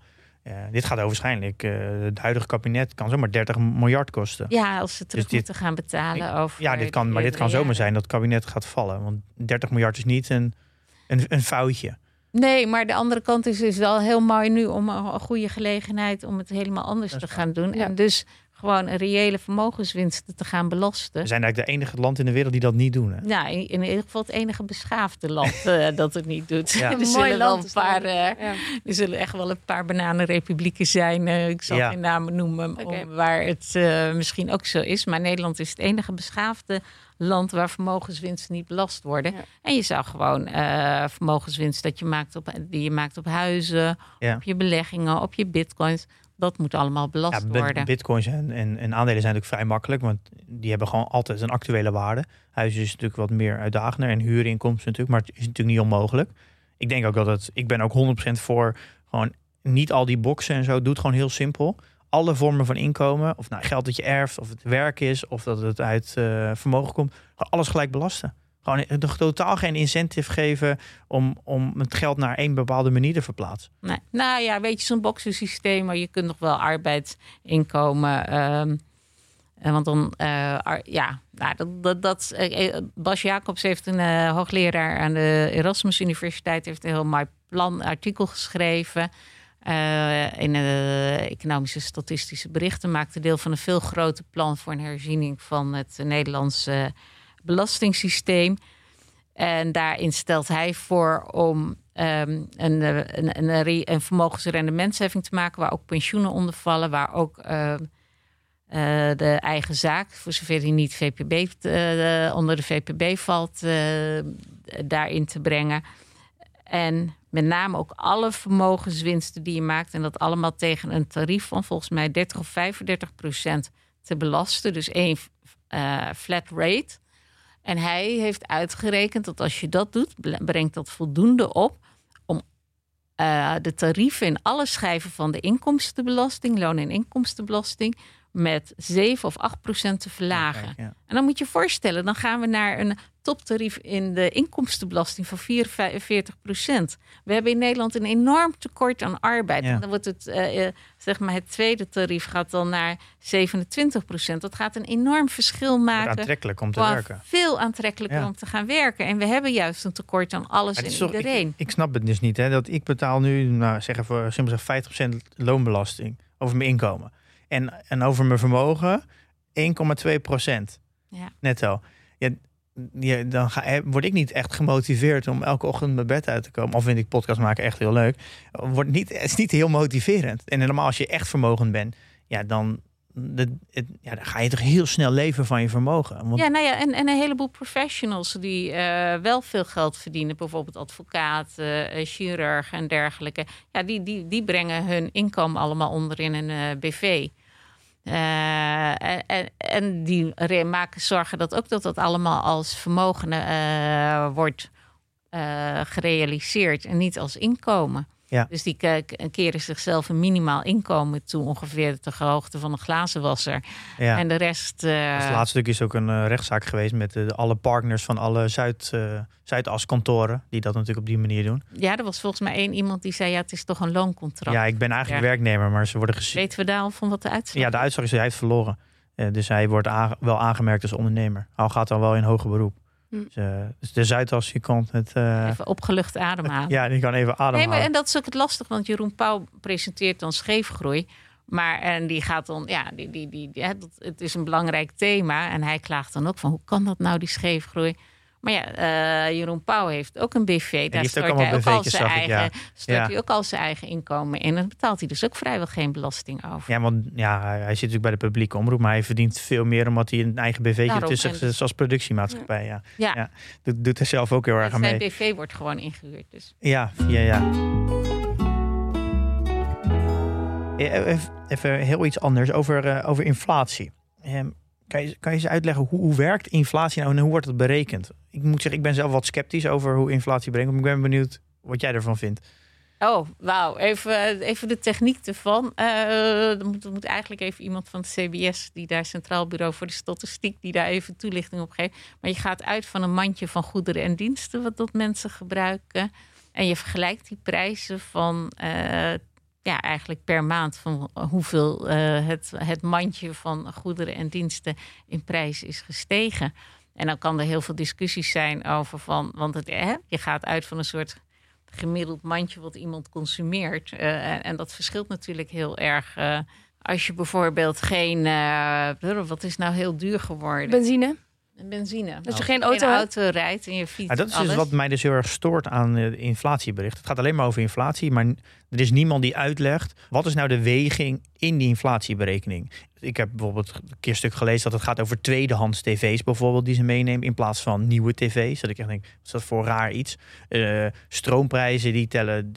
[SPEAKER 3] Eh, dit gaat waarschijnlijk, eh het huidige kabinet kan zomaar 30 miljard kosten.
[SPEAKER 4] Ja, als ze terug
[SPEAKER 3] Dus dit-
[SPEAKER 4] moeten gaan betalen over.
[SPEAKER 3] Ja, dit kan, maar dit kan zomaar zijn dat het kabinet gaat vallen. Want 30 miljard is niet een, een, een foutje.
[SPEAKER 4] Nee, maar de andere kant is dus wel heel mooi nu om een, een goede gelegenheid om het helemaal anders
[SPEAKER 3] Dat
[SPEAKER 4] te
[SPEAKER 3] is
[SPEAKER 4] gaan doen.
[SPEAKER 2] Ja.
[SPEAKER 4] En dus gewoon een reële vermogenswinsten te gaan belasten.
[SPEAKER 3] We zijn eigenlijk de enige land in de wereld die dat niet doen. Hè?
[SPEAKER 4] Ja, in, in ieder geval het enige beschaafde land (laughs) eh, dat het niet doet.
[SPEAKER 3] Ja. (laughs)
[SPEAKER 4] er
[SPEAKER 2] Een
[SPEAKER 4] zullen wel paar, eh,
[SPEAKER 2] Ja.
[SPEAKER 4] er zullen echt wel een paar bananenrepublieken zijn. eh, ik zal
[SPEAKER 3] Ja.
[SPEAKER 4] geen namen noemen, om, waar het eh, misschien ook zo is. Maar Nederland is het enige beschaafde land waar vermogenswinsten niet belast worden.
[SPEAKER 2] Ja.
[SPEAKER 4] En je zou gewoon eh, vermogenswinst dat je maakt op, die je maakt op huizen,
[SPEAKER 3] Ja.
[SPEAKER 4] op je beleggingen, op je bitcoins. Dat moet allemaal belast
[SPEAKER 3] Ja,
[SPEAKER 4] worden.
[SPEAKER 3] bitcoins en, en, en aandelen zijn natuurlijk vrij makkelijk, want die hebben gewoon altijd een actuele waarde. Huizen is natuurlijk wat meer uitdagender en huurinkomsten natuurlijk, maar het is natuurlijk niet onmogelijk. Ik denk ook dat het, ik ben ook 100% voor gewoon niet al die boxen en zo. Doe het gewoon heel simpel. Alle vormen van inkomen, of nou geld dat je erft, of het werk is, of dat het uit eh, vermogen komt, alles gelijk belasten. Gewoon totaal geen incentive geven om, om het geld naar één bepaalde manier te verplaatsen.
[SPEAKER 4] Nee. Nou ja, weet je, zo'n boxensysteem, maar je kunt nog wel arbeidsinkomen. eh, want dan, ar- ja, nou, dat, dat, dat, eh, Bas Jacobs heeft een hoogleraar aan de Erasmus Universiteit, heeft een heel mooi plan, artikel geschreven. in de economische statistische berichten maakte deel van een veel groter plan voor een herziening van het Nederlandse belastingssysteem. En daarin stelt hij voor om ehm, een, eh, een, een, een vermogensrendementsheffing te maken, waar ook pensioenen onder vallen, waar ook ehm, eh, de eigen zaak, voor zover die niet VPB, eh, onder de VPB valt, daarin te brengen. En met name ook alle vermogenswinsten die je maakt, en dat allemaal tegen een tarief van volgens mij 30 of 35 procent te belasten. Dus één flat rate. En hij heeft uitgerekend dat als je dat doet, brengt dat voldoende op om eh, de tarieven in alle schijven van de inkomstenbelasting, loon- en inkomstenbelasting, met 7 of 8 procent te verlagen.
[SPEAKER 3] Kijk, ja.
[SPEAKER 4] En dan moet je je voorstellen, dan gaan we naar een toptarief in de inkomstenbelasting van 44 procent. We hebben in Nederland een enorm tekort aan arbeid.
[SPEAKER 3] Ja.
[SPEAKER 4] En dan wordt het, eh, eh, zeg maar, het tweede tarief gaat dan naar 27 procent. Dat gaat een enorm verschil maken.
[SPEAKER 3] aantrekkelijk om te werken.
[SPEAKER 4] veel aantrekkelijker
[SPEAKER 3] Ja.
[SPEAKER 4] om te gaan werken. En we hebben juist een tekort aan alles en
[SPEAKER 3] toch-
[SPEAKER 4] iedereen.
[SPEAKER 3] Ik, ik snap het dus niet. Hè, dat ik betaal nu, nou, zeg even, simpel gezegd, 50% loonbelasting over mijn inkomen. En, en over mijn vermogen 1,2%
[SPEAKER 4] Ja.
[SPEAKER 3] netto. Ja, ja, dan ga, word ik niet echt gemotiveerd om elke ochtend mijn bed uit te komen. Al vind ik podcast maken echt heel leuk. Wordt niet, het is niet heel motiverend. En normaal als je echt vermogend bent, ja, dan, de, het, ja, dan ga je toch heel snel leven van je vermogen.
[SPEAKER 4] Ja, nou ja, en, en een heleboel professionals die eh, wel veel geld verdienen, bijvoorbeeld advocaten, eh, chirurgen en dergelijke. Ja, die, die, die brengen hun inkomen allemaal onder in een eh, BV. Eh, en, die maken zorgen dat ook dat dat allemaal als vermogen eh, wordt eh, gerealiseerd en niet als inkomen.
[SPEAKER 3] Ja.
[SPEAKER 4] Dus die ke- keren zichzelf een minimaal inkomen toe, ongeveer de hoogte van een glazenwasser.
[SPEAKER 3] ja.
[SPEAKER 4] En de rest.
[SPEAKER 3] het laatste stuk is ook een eh, rechtszaak geweest met alle partners van alle Zuid, eh Zuidas-kantoren. Die dat natuurlijk op die manier doen.
[SPEAKER 4] Ja, er was volgens mij één iemand die zei: ja, het is toch een looncontract.
[SPEAKER 3] Ja, ik ben eigenlijk
[SPEAKER 4] Ja.
[SPEAKER 3] werknemer, maar ze worden gezien.
[SPEAKER 4] Weten we daar al van wat de uitslag
[SPEAKER 3] Ja, de uitslag is hij heeft verloren. Dus hij wordt wel aangemerkt als ondernemer. Al gaat dan wel in hoger beroep.
[SPEAKER 2] Hm.
[SPEAKER 3] Dus, eh, dus de Zuidas, die kan het... eh,
[SPEAKER 4] Even opgelucht ademhalen. (laughs)
[SPEAKER 3] ja, die kan even
[SPEAKER 4] nee,
[SPEAKER 3] ademhalen.
[SPEAKER 4] maar en dat is ook het lastig, want Jeroen Pauw presenteert dan scheefgroei. Maar en die gaat dan, ja, die, die, die, die- het is een belangrijk thema. En hij klaagt dan ook van hoe kan dat nou, die scheefgroei? Maar ja, eh, Jeroen Pauw heeft ook een BV. Daar
[SPEAKER 3] heeft ook
[SPEAKER 4] hij ook al zijn eigen,
[SPEAKER 3] ja.
[SPEAKER 4] stort
[SPEAKER 3] Ja.
[SPEAKER 4] hij ook al zijn eigen inkomen in. En dan betaalt hij dus ook vrijwel geen belasting over.
[SPEAKER 3] Ja, want ja, hij zit natuurlijk bij de publieke omroep, maar hij verdient veel meer omdat hij een eigen
[SPEAKER 4] Daarom,
[SPEAKER 3] tussen
[SPEAKER 4] en dus-
[SPEAKER 3] zoals productiemaatschappij. Ja.
[SPEAKER 4] Ja.
[SPEAKER 3] Ja. Doet, doet er zelf ook heel erg aan
[SPEAKER 4] zijn
[SPEAKER 3] mee.
[SPEAKER 4] BV wordt gewoon ingehuurd. Dus.
[SPEAKER 3] Ja, ja, ja. Even, even heel iets anders over, eh, over inflatie. Ehm, kan, je, kan je eens uitleggen hoe, hoe werkt inflatie nou en hoe wordt het berekend? Ik moet zeggen, ik ben zelf wat sceptisch over hoe inflatie berekent. Maar ik ben benieuwd wat jij ervan vindt.
[SPEAKER 4] Oh, wauw. Even, even de techniek ervan. Eh er, moet, moet eigenlijk even iemand van het CBS, die daar Centraal Bureau voor de Statistiek, die daar even toelichting op geeft. Maar je gaat uit van een mandje van goederen en diensten wat dat mensen gebruiken. En je vergelijkt die prijzen van, eh, ja, eigenlijk per maand van hoeveel eh, het, het mandje van goederen en diensten in prijs is gestegen. En dan kan er heel veel discussies zijn over van, want het, hè, je gaat uit van een soort gemiddeld mandje wat iemand consumeert. Eh, en, en dat verschilt natuurlijk heel erg. eh, als je bijvoorbeeld geen, eh, wat is nou heel duur geworden?
[SPEAKER 2] Benzine.
[SPEAKER 4] Benzine.
[SPEAKER 2] Als je
[SPEAKER 4] Oh.
[SPEAKER 2] geen auto
[SPEAKER 4] rijdt en je fiets.
[SPEAKER 3] Maar dat is dus wat mij dus heel erg stoort aan eh, de inflatiebericht. Het gaat alleen maar over inflatie, maar er is niemand die uitlegt wat is nou de weging in die inflatieberekening. Ik heb bijvoorbeeld een keer stuk gelezen dat het gaat over tweedehands tv's bijvoorbeeld die ze meenemen in plaats van nieuwe tv's. Dat ik echt denk, wat is dat voor raar iets? Eh, stroomprijzen die tellen,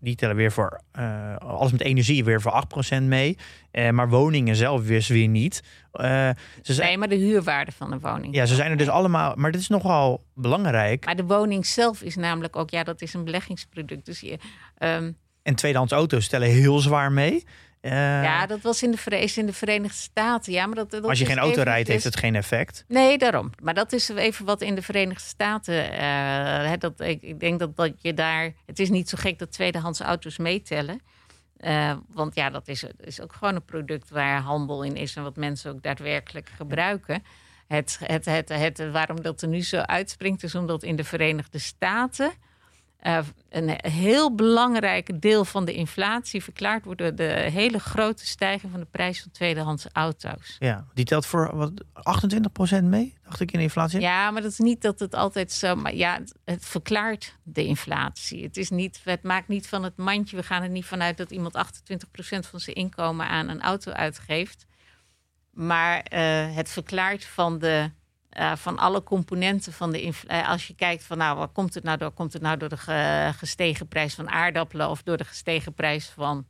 [SPEAKER 3] die tellen weer voor eh, alles met energie weer voor 8% mee. Eh, maar woningen zelf weer, weer niet. Ze zijn,
[SPEAKER 4] Nee, maar de huurwaarde van de woning.
[SPEAKER 3] ja, ze zijn er dus allemaal. Maar dit is nogal belangrijk.
[SPEAKER 4] Maar de woning zelf is namelijk ook, ja, dat is een beleggingsproduct. Dus je, ehm,
[SPEAKER 3] En tweedehands auto's stellen heel zwaar mee. Eh,
[SPEAKER 4] ja, dat was in de, is in de Verenigde Staten. Ja, maar dat, dat
[SPEAKER 3] als je geen auto rijdt, heeft het geen effect.
[SPEAKER 4] Nee, daarom. Maar dat is even wat in de Verenigde Staten. eh, hè, dat, ik, ik denk dat, dat je daar. Het is niet zo gek dat tweedehands auto's meetellen. Eh, want ja, dat is, is ook gewoon een product waar handel in is en wat mensen ook daadwerkelijk gebruiken. Het, het, het, het, waarom dat er nu zo uitspringt, is omdat in de Verenigde Staten eh, een heel belangrijk deel van de inflatie verklaard wordt door de hele grote stijging van de prijs van tweedehands auto's.
[SPEAKER 3] Ja, die telt voor wat, 28% mee, dacht ik in de inflatie.
[SPEAKER 4] Ja, maar dat is niet dat het altijd zo. Maar ja, het, het verklaart de inflatie. Het, is niet, het maakt niet van het mandje. We gaan er niet vanuit dat iemand 28% van zijn inkomen aan een auto uitgeeft. Maar eh, het verklaart van, de, eh, van alle componenten van de inflatie. als je kijkt van nou, waar komt het nou door? Komt het nou door de ge- gestegen prijs van aardappelen of door de gestegen prijs van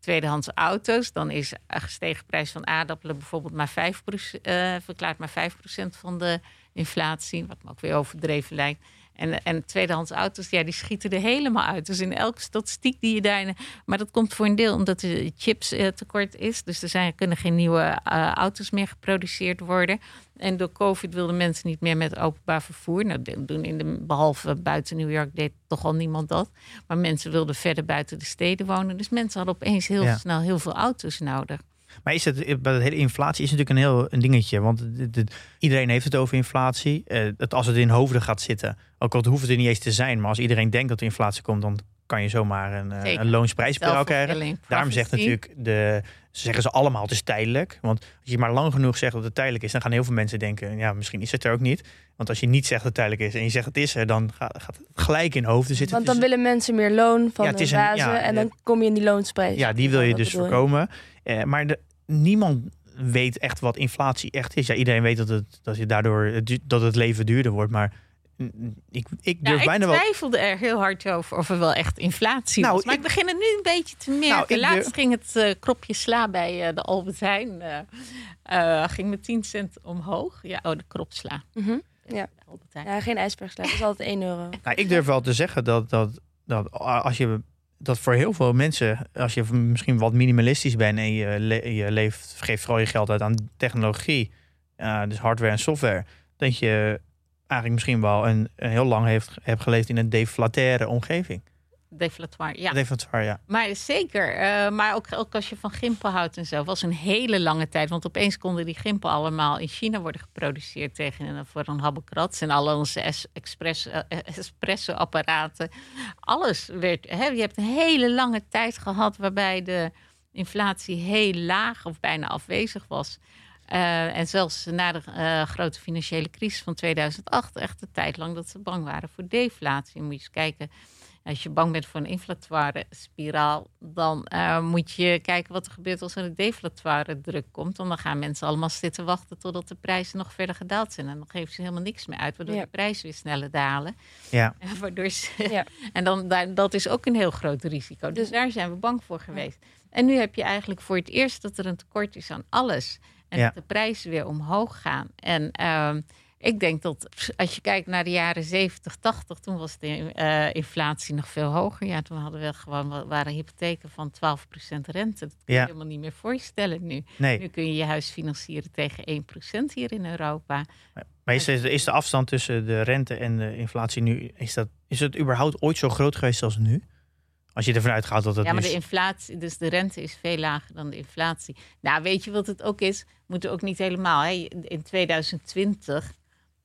[SPEAKER 4] tweedehands auto's? Dan is een gestegen prijs van aardappelen bijvoorbeeld maar 5%, eh, verklaart maar 5% van de inflatie, wat me ook weer overdreven lijkt. En, en tweedehands auto's, ja, die schieten er helemaal uit. Dus in elke statistiek die je daarin... Maar dat komt voor een deel omdat er chips eh, tekort is. Dus er zijn, kunnen geen nieuwe eh, auto's meer geproduceerd worden. En door COVID wilden mensen niet meer met openbaar vervoer. Nou, de- doen in de, behalve buiten New York deed toch al niemand dat. Maar mensen wilden verder buiten de steden wonen. Dus mensen hadden opeens heel
[SPEAKER 3] Ja.
[SPEAKER 4] snel heel veel auto's nodig.
[SPEAKER 3] Maar is het, bij de hele inflatie is natuurlijk een heel een dingetje. Want iedereen heeft het over inflatie. Eh, het, als het in hoofden gaat zitten, ook al hoeft het er niet eens te zijn. Maar als iedereen denkt dat er inflatie komt, dan kan je zomaar een, eh,
[SPEAKER 4] Zeker.
[SPEAKER 3] een loonsprijsspiraal krijgen. Daarom zegt natuurlijk de, zeggen ze allemaal het is tijdelijk. Want als je maar lang genoeg zegt dat het tijdelijk is, dan gaan heel veel mensen denken, ja, misschien is het er ook niet. Want als je niet zegt dat het tijdelijk is en je zegt het is er, dan gaat, gaat het gelijk in hoofden zitten.
[SPEAKER 2] Want
[SPEAKER 3] Het
[SPEAKER 2] dan willen mensen meer loon van
[SPEAKER 3] Ja,
[SPEAKER 2] de
[SPEAKER 3] is een-
[SPEAKER 2] bazen.
[SPEAKER 3] ja,
[SPEAKER 2] en dan kom je in die loonsprijs.
[SPEAKER 3] ja, die wil je dus voorkomen. Eh, maar de, niemand weet echt wat inflatie echt is. Ja, iedereen weet dat het, dat je daardoor dat het leven duurder wordt. Maar ik, ik
[SPEAKER 4] Ja,
[SPEAKER 3] durf
[SPEAKER 4] ik
[SPEAKER 3] bijna wel.
[SPEAKER 4] twijfelde er heel hard over of er wel echt inflatie
[SPEAKER 3] Nou,
[SPEAKER 4] was. Maar ik,
[SPEAKER 3] ik-
[SPEAKER 4] begin het nu een beetje te merken.
[SPEAKER 3] Nou, ik
[SPEAKER 4] Laatst
[SPEAKER 3] durf-
[SPEAKER 4] ging het eh, kropje sla bij eh, de Albert Heijn. eh, eh, ging met 10 cent omhoog. Ja, oh, de kropsla.
[SPEAKER 2] Mhm. Ja. Geen ijsbergsla. Dat is altijd 1 euro.
[SPEAKER 3] Nou, ik durf wel te zeggen dat, dat, dat als je dat voor heel veel mensen, als je misschien wat minimalistisch bent en je, le- je leeft, geeft vooral je geld uit aan technologie, eh, dus hardware en software, dat je eigenlijk misschien wel een, een heel lang heeft, hebt geleefd in een deflataire omgeving.
[SPEAKER 4] Deflatoire, ja.
[SPEAKER 3] Deflatoire, ja.
[SPEAKER 4] Maar zeker. eh, maar ook, ook als je van gimpen houdt en zo. was een hele lange tijd. Want opeens konden die gimpen allemaal in China worden geproduceerd tegen een, voor een habbekrats. En alle onze es- express, eh, espresso-apparaten. Alles werd. Hè, je hebt een hele lange tijd gehad waarbij de inflatie heel laag of bijna afwezig was. Eh, en zelfs na de eh, grote financiële crisis van 2008, echt een tijd lang dat ze bang waren voor deflatie. Moet je eens kijken, als je bang bent voor een inflatoire spiraal, dan eh, moet je kijken wat er gebeurt als er een deflatoire druk komt. Want dan gaan mensen allemaal zitten wachten totdat de prijzen nog verder gedaald zijn. En dan geven ze helemaal niks meer uit, waardoor
[SPEAKER 2] Ja.
[SPEAKER 4] de prijzen weer sneller dalen.
[SPEAKER 3] Ja. (laughs)
[SPEAKER 4] En waardoor ze,
[SPEAKER 2] Ja.
[SPEAKER 4] en dan, daar, dat is ook een heel groot risico. Dus
[SPEAKER 2] Dus-
[SPEAKER 4] daar zijn we bang voor geweest. En nu heb je eigenlijk voor het eerst dat er een tekort is aan alles. En
[SPEAKER 3] Ja.
[SPEAKER 4] dat de prijzen weer omhoog gaan. En ehm, ik denk dat als je kijkt naar de jaren 70, 80, toen was de eh, inflatie nog veel hoger. Ja, toen hadden we gewoon wa- waren hypotheken van 12% rente. Dat kun je
[SPEAKER 3] Ja.
[SPEAKER 4] helemaal niet meer voorstellen nu.
[SPEAKER 3] Nee,
[SPEAKER 4] Nu kun je je huis financieren tegen 1% hier in Europa.
[SPEAKER 3] maar is, de- is de afstand tussen de rente en de inflatie nu, is, dat, is het überhaupt ooit zo groot geweest als nu? Als je ervan uitgaat dat het
[SPEAKER 4] ja, maar de inflatie, dus de rente is veel lager dan de inflatie. Nou, weet je wat het ook is? Moeten ook niet helemaal. Hè? In 2020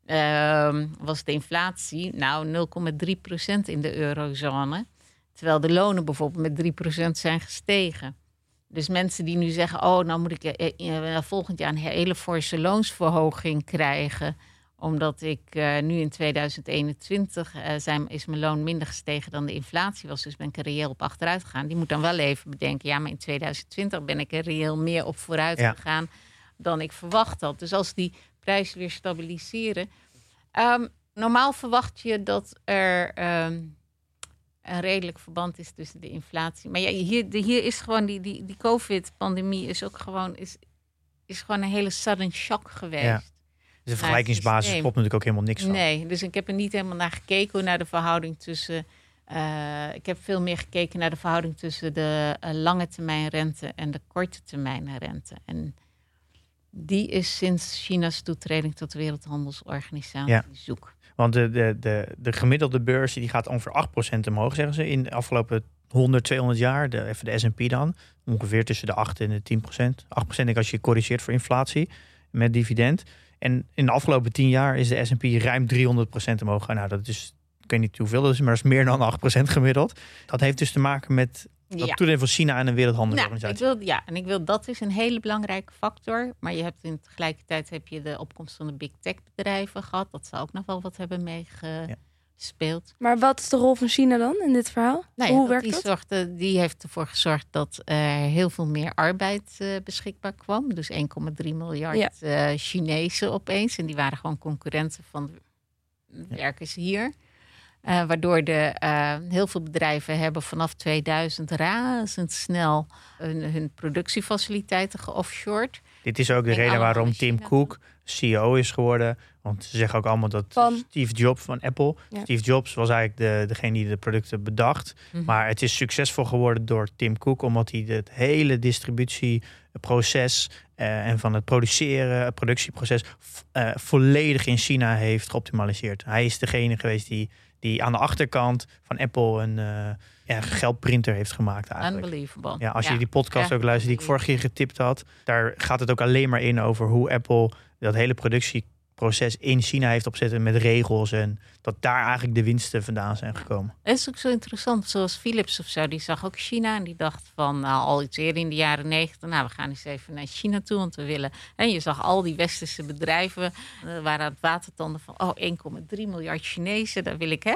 [SPEAKER 4] ehm, was de inflatie nou 0,3% in de eurozone. Terwijl de lonen bijvoorbeeld met 3% zijn gestegen. Dus mensen die nu zeggen: Oh, nou moet ik eh, eh, volgend jaar een hele forse loonsverhoging krijgen omdat ik eh, nu in 2021 eh, zijn, is mijn loon minder gestegen dan de inflatie was. Dus ben ik er reëel op achteruit gegaan. Die moet dan wel even bedenken. Ja, maar in 2020 ben ik er reëel meer op vooruit
[SPEAKER 3] Ja.
[SPEAKER 4] gegaan dan ik verwacht had. Dus als die prijzen weer stabiliseren. Ehm, normaal verwacht je dat er ehm, een redelijk verband is tussen de inflatie. Maar ja, hier, de, hier is gewoon die, die, die COVID-pandemie is ook gewoon, is, is gewoon een hele sudden shock geweest.
[SPEAKER 3] Ja. Dus de vergelijkingsbasis klopt natuurlijk ook helemaal niks van.
[SPEAKER 4] Nee, dus ik heb er niet helemaal naar gekeken, naar de verhouding tussen. eh, ik heb veel meer gekeken naar de verhouding tussen de eh, lange termijn rente en de korte termijn rente. En die is sinds China's toetreding tot de Wereldhandelsorganisatie
[SPEAKER 3] Ja.
[SPEAKER 4] zoek.
[SPEAKER 3] Want de, de, de, de gemiddelde beurs die gaat ongeveer 8% omhoog, zeggen ze, in de afgelopen 100, 200 jaar. De, even de S&P dan. Ongeveer tussen de 8 en de 10%. 8% denk ik als je corrigeert voor inflatie met dividend. En in de afgelopen 10 jaar is de S&P ruim 300% omhoog. Nou, dat is, ik weet niet hoeveel dat is, maar dat is meer dan 8% gemiddeld. Dat heeft dus te maken met dat
[SPEAKER 4] Ja.
[SPEAKER 3] toenemen van China en een
[SPEAKER 4] Nou,
[SPEAKER 3] wereldhandelsorganisatie.
[SPEAKER 4] ik wil, ja, en ik wil dat is een hele belangrijke factor. Maar je hebt in tegelijkertijd heb je de opkomst van de big tech bedrijven gehad. Dat zou ook nog wel wat hebben meegespeeld.
[SPEAKER 2] Maar wat is de rol van China dan in dit verhaal?
[SPEAKER 4] Nou ja,
[SPEAKER 2] Hoe
[SPEAKER 4] dat
[SPEAKER 2] werkt
[SPEAKER 4] die,
[SPEAKER 2] dat?
[SPEAKER 4] Zorgde, die heeft ervoor gezorgd dat er heel veel meer arbeid eh, beschikbaar kwam. Dus 1,3 miljard
[SPEAKER 2] Ja.
[SPEAKER 4] eh, Chinezen opeens. En die waren gewoon concurrenten van de werkers hier. Eh, waardoor de, eh, heel veel bedrijven hebben vanaf 2000 razendsnel hun, hun productiefaciliteiten geoffshored.
[SPEAKER 3] Dit is ook de
[SPEAKER 4] En
[SPEAKER 3] reden waarom Tim Cook CEO is geworden. Want ze zeggen ook allemaal dat
[SPEAKER 2] Van?
[SPEAKER 3] Steve Jobs van Apple.
[SPEAKER 2] Ja.
[SPEAKER 3] Steve Jobs was eigenlijk de, degene die de producten bedacht.
[SPEAKER 4] Mhm.
[SPEAKER 3] Maar het is succesvol geworden door Tim Cook. Omdat hij het hele distributieproces eh, en van het produceren, het productieproces eh, volledig in China heeft geoptimaliseerd. Hij is degene geweest die, die aan de achterkant van Apple een eh, ja, geldprinter heeft gemaakt eigenlijk.
[SPEAKER 4] Unbelievable.
[SPEAKER 3] Ja, als je die podcast ook luistert die ik vorige keer getipt had, daar gaat het ook alleen maar in over hoe Apple dat hele productieproces in China heeft opzetten met regels en dat daar eigenlijk de winsten vandaan zijn gekomen.
[SPEAKER 4] Het is ook zo interessant, zoals Philips of zo, die zag ook China en die dacht van nou, al iets eerder in de jaren negentig, nou we gaan eens even naar China toe, want we willen. En je zag al die westerse bedrijven eh, waren aan het watertanden van oh 1,3 miljard Chinezen, daar wil ik hè.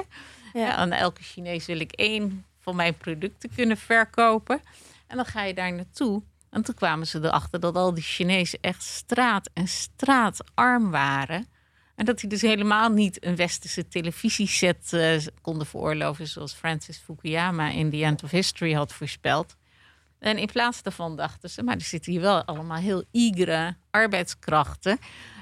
[SPEAKER 2] Ja.
[SPEAKER 4] Aan elke Chinees wil ik één van mijn producten kunnen verkopen. En dan ga je daar naartoe. En toen kwamen ze erachter dat al die Chinezen echt straat en straatarm waren. En dat die dus helemaal niet een westerse televisieset eh, konden veroorloven, zoals Francis Fukuyama in The End of History had voorspeld. En in plaats daarvan dachten ze, maar er zitten hier wel allemaal heel igere arbeidskrachten.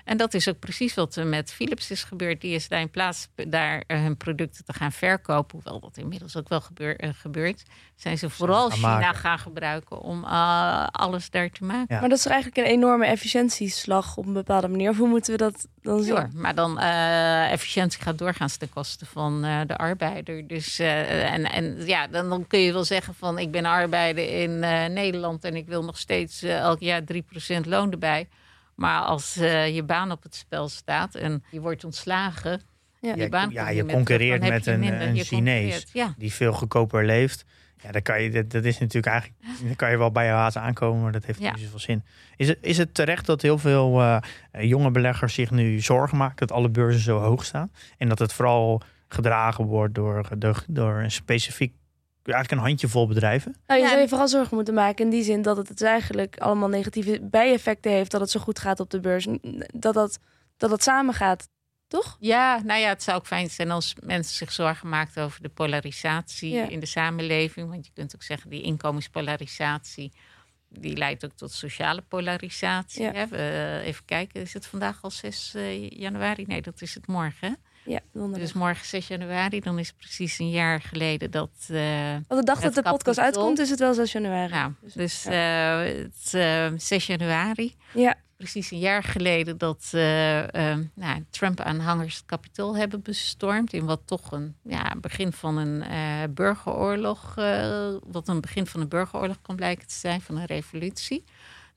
[SPEAKER 4] En dat is ook precies wat er met Philips is gebeurd. Die is daar in plaats daar eh, hun producten te gaan verkopen, hoewel dat inmiddels ook wel gebeur, eh, gebeurt, zijn ze vooral
[SPEAKER 3] gaan
[SPEAKER 4] China
[SPEAKER 3] maken.
[SPEAKER 4] gaan gebruiken om eh, alles daar te maken.
[SPEAKER 3] Ja.
[SPEAKER 2] Maar dat is eigenlijk een enorme efficiëntieslag op een bepaalde manier? Of hoe moeten we dat dan zien?
[SPEAKER 4] Sure, maar dan eh, efficiëntie gaat doorgaans ten koste van eh, de arbeider. Dus eh, en, en ja, dan, dan kun je wel zeggen van ik ben arbeider in eh, Nederland en ik wil nog steeds elk jaar 3% loon erbij. Maar als eh, je baan op het spel staat en je wordt ontslagen,
[SPEAKER 2] Ja.
[SPEAKER 4] je baan
[SPEAKER 3] ja, je
[SPEAKER 4] meer
[SPEAKER 3] concurreert met
[SPEAKER 4] je
[SPEAKER 3] een,
[SPEAKER 4] minder-
[SPEAKER 3] een
[SPEAKER 4] je
[SPEAKER 3] Chinees
[SPEAKER 4] Ja.
[SPEAKER 3] die veel goedkoper leeft. Ja, dan kan je, dat, dat is natuurlijk eigenlijk, dan kan je wel bij je haat aankomen, maar dat heeft
[SPEAKER 4] Ja.
[SPEAKER 3] niet zoveel zin. Is het, is het terecht dat heel veel eh, jonge beleggers zich nu zorgen maken dat alle beurzen zo hoog staan? En dat het vooral gedragen wordt door, door, door een specifiek, eigenlijk een handjevol bedrijven?
[SPEAKER 2] Nou, je
[SPEAKER 4] Ja.
[SPEAKER 2] zou je vooral zorgen moeten maken in die zin dat het dus eigenlijk allemaal negatieve bijeffecten heeft dat het zo goed gaat op de beurs. Dat dat, dat, dat samengaat, toch?
[SPEAKER 4] Ja, nou ja, het zou ook fijn zijn als mensen zich zorgen maakten over de polarisatie
[SPEAKER 2] Ja.
[SPEAKER 4] in de samenleving. Want je kunt ook zeggen, die inkomenspolarisatie, die leidt ook tot sociale polarisatie.
[SPEAKER 2] Ja.
[SPEAKER 4] Hè? We- even kijken, is het vandaag al 6 eh, januari? Nee, dat is het morgen.
[SPEAKER 2] Ja, donderdag.
[SPEAKER 4] Dus morgen 6 januari, dan is het precies een jaar geleden dat...
[SPEAKER 2] Op de dag dat de podcast uitkomt is het wel 6 januari.
[SPEAKER 4] nou, dus eh, het, eh, 6 januari,
[SPEAKER 2] Ja,
[SPEAKER 4] precies een jaar geleden dat nou, Trump-aanhangers het kapitool hebben bestormd. In wat toch een ja, begin van een burgeroorlog, wat een begin van een burgeroorlog kan blijken te zijn, van een revolutie.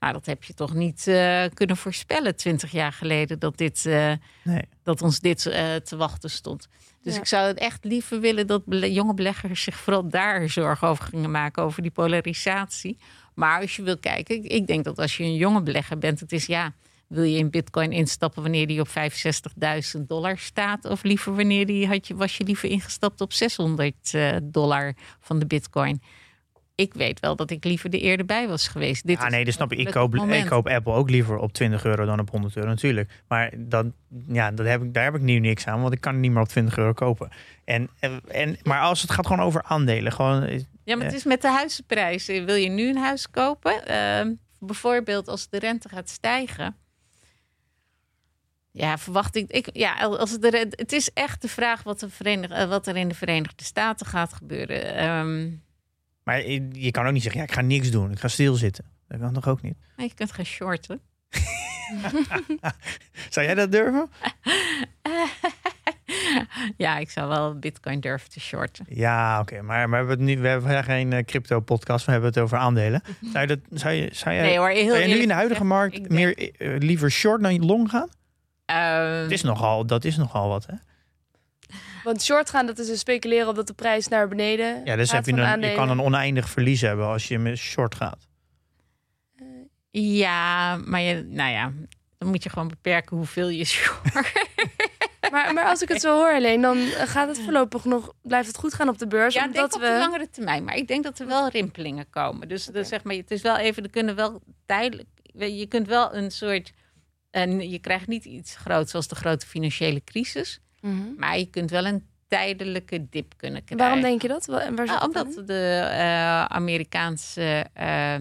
[SPEAKER 4] Nou, dat heb je toch niet eh, kunnen voorspellen twintig jaar geleden dat, dit, eh,
[SPEAKER 3] Nee.
[SPEAKER 4] dat ons dit eh, te wachten stond. Dus
[SPEAKER 2] Ja.
[SPEAKER 4] ik zou het echt liever willen dat bele- jonge beleggers zich vooral daar zorgen over gingen maken, over die polarisatie. Maar als je wil kijken, ik- ik denk dat als je een jonge belegger bent, het is ja, wil je in bitcoin instappen wanneer die op 65.000 dollar staat? Of liever wanneer die had je, was je liever ingestapt op 600 eh, dollar van de bitcoin? Ik weet wel dat ik liever de eerder bij was geweest. Dit
[SPEAKER 3] ah,
[SPEAKER 4] is
[SPEAKER 3] nee, dat snap ik. Ik koop,
[SPEAKER 4] moment.
[SPEAKER 3] ik koop Apple ook liever op 20 euro dan op 100 euro natuurlijk. Maar dan, ja, dat heb ik, daar heb ik nu niks aan, want ik kan het niet meer op 20 euro kopen. En, en, maar als het gaat gewoon over aandelen, gewoon, eh,
[SPEAKER 4] Ja, maar het
[SPEAKER 3] Ja.
[SPEAKER 4] is met de huizenprijzen. Wil je nu een huis kopen? Ehm, bijvoorbeeld als de rente gaat stijgen. Ja, verwacht ik. ik ja, als de, het is echt de vraag wat, de Verenig, eh, wat er in de Verenigde Staten gaat gebeuren. Ehm,
[SPEAKER 3] maar je, je kan ook niet zeggen, ja, ik ga niks doen, ik ga stilzitten. Dat kan toch ook niet?
[SPEAKER 4] maar je kunt gaan shorten. (laughs)
[SPEAKER 3] Zou jij dat durven? (laughs)
[SPEAKER 4] ja, ik zou wel Bitcoin durven te shorten.
[SPEAKER 3] Ja, oké, maar, maar we hebben, het nu, we hebben geen crypto podcast, we hebben het over aandelen. (laughs) Zou je, dat, zou je, zou je,
[SPEAKER 4] Nee hoor, heel
[SPEAKER 3] zou je nu in de huidige
[SPEAKER 4] gezegd,
[SPEAKER 3] markt
[SPEAKER 4] denk-
[SPEAKER 3] meer eh, liever short dan long gaan?
[SPEAKER 4] Ehm,
[SPEAKER 3] Het is nogal, dat is nogal wat, hè?
[SPEAKER 2] Want short gaan, dat is dus speculeren op dat de prijs naar beneden
[SPEAKER 3] Ja, dus
[SPEAKER 2] gaat
[SPEAKER 3] heb je,
[SPEAKER 2] van
[SPEAKER 3] een, je
[SPEAKER 2] aandelen.
[SPEAKER 3] kan een oneindig verlies hebben als je met short gaat.
[SPEAKER 4] ja, maar je, nou ja, dan moet je gewoon beperken hoeveel je short. (laughs)
[SPEAKER 2] Maar, maar als ik het zo hoor alleen, dan gaat het voorlopig nog, blijft het goed gaan op de beurs.
[SPEAKER 4] Ja, ik denk
[SPEAKER 2] omdat
[SPEAKER 4] op
[SPEAKER 2] we...
[SPEAKER 4] de langere termijn. Maar ik denk dat er wel rimpelingen komen. Dus, dus zeg maar, het is wel even, er kunnen wel tijdelijk. Je kunt wel een soort. En je krijgt niet iets groots zoals de grote financiële crisis.
[SPEAKER 2] Mhm.
[SPEAKER 4] Maar je kunt wel een tijdelijke dip kunnen krijgen.
[SPEAKER 2] Waarom denk je dat? Waar zit
[SPEAKER 4] Nou, omdat de eh, Amerikaanse eh,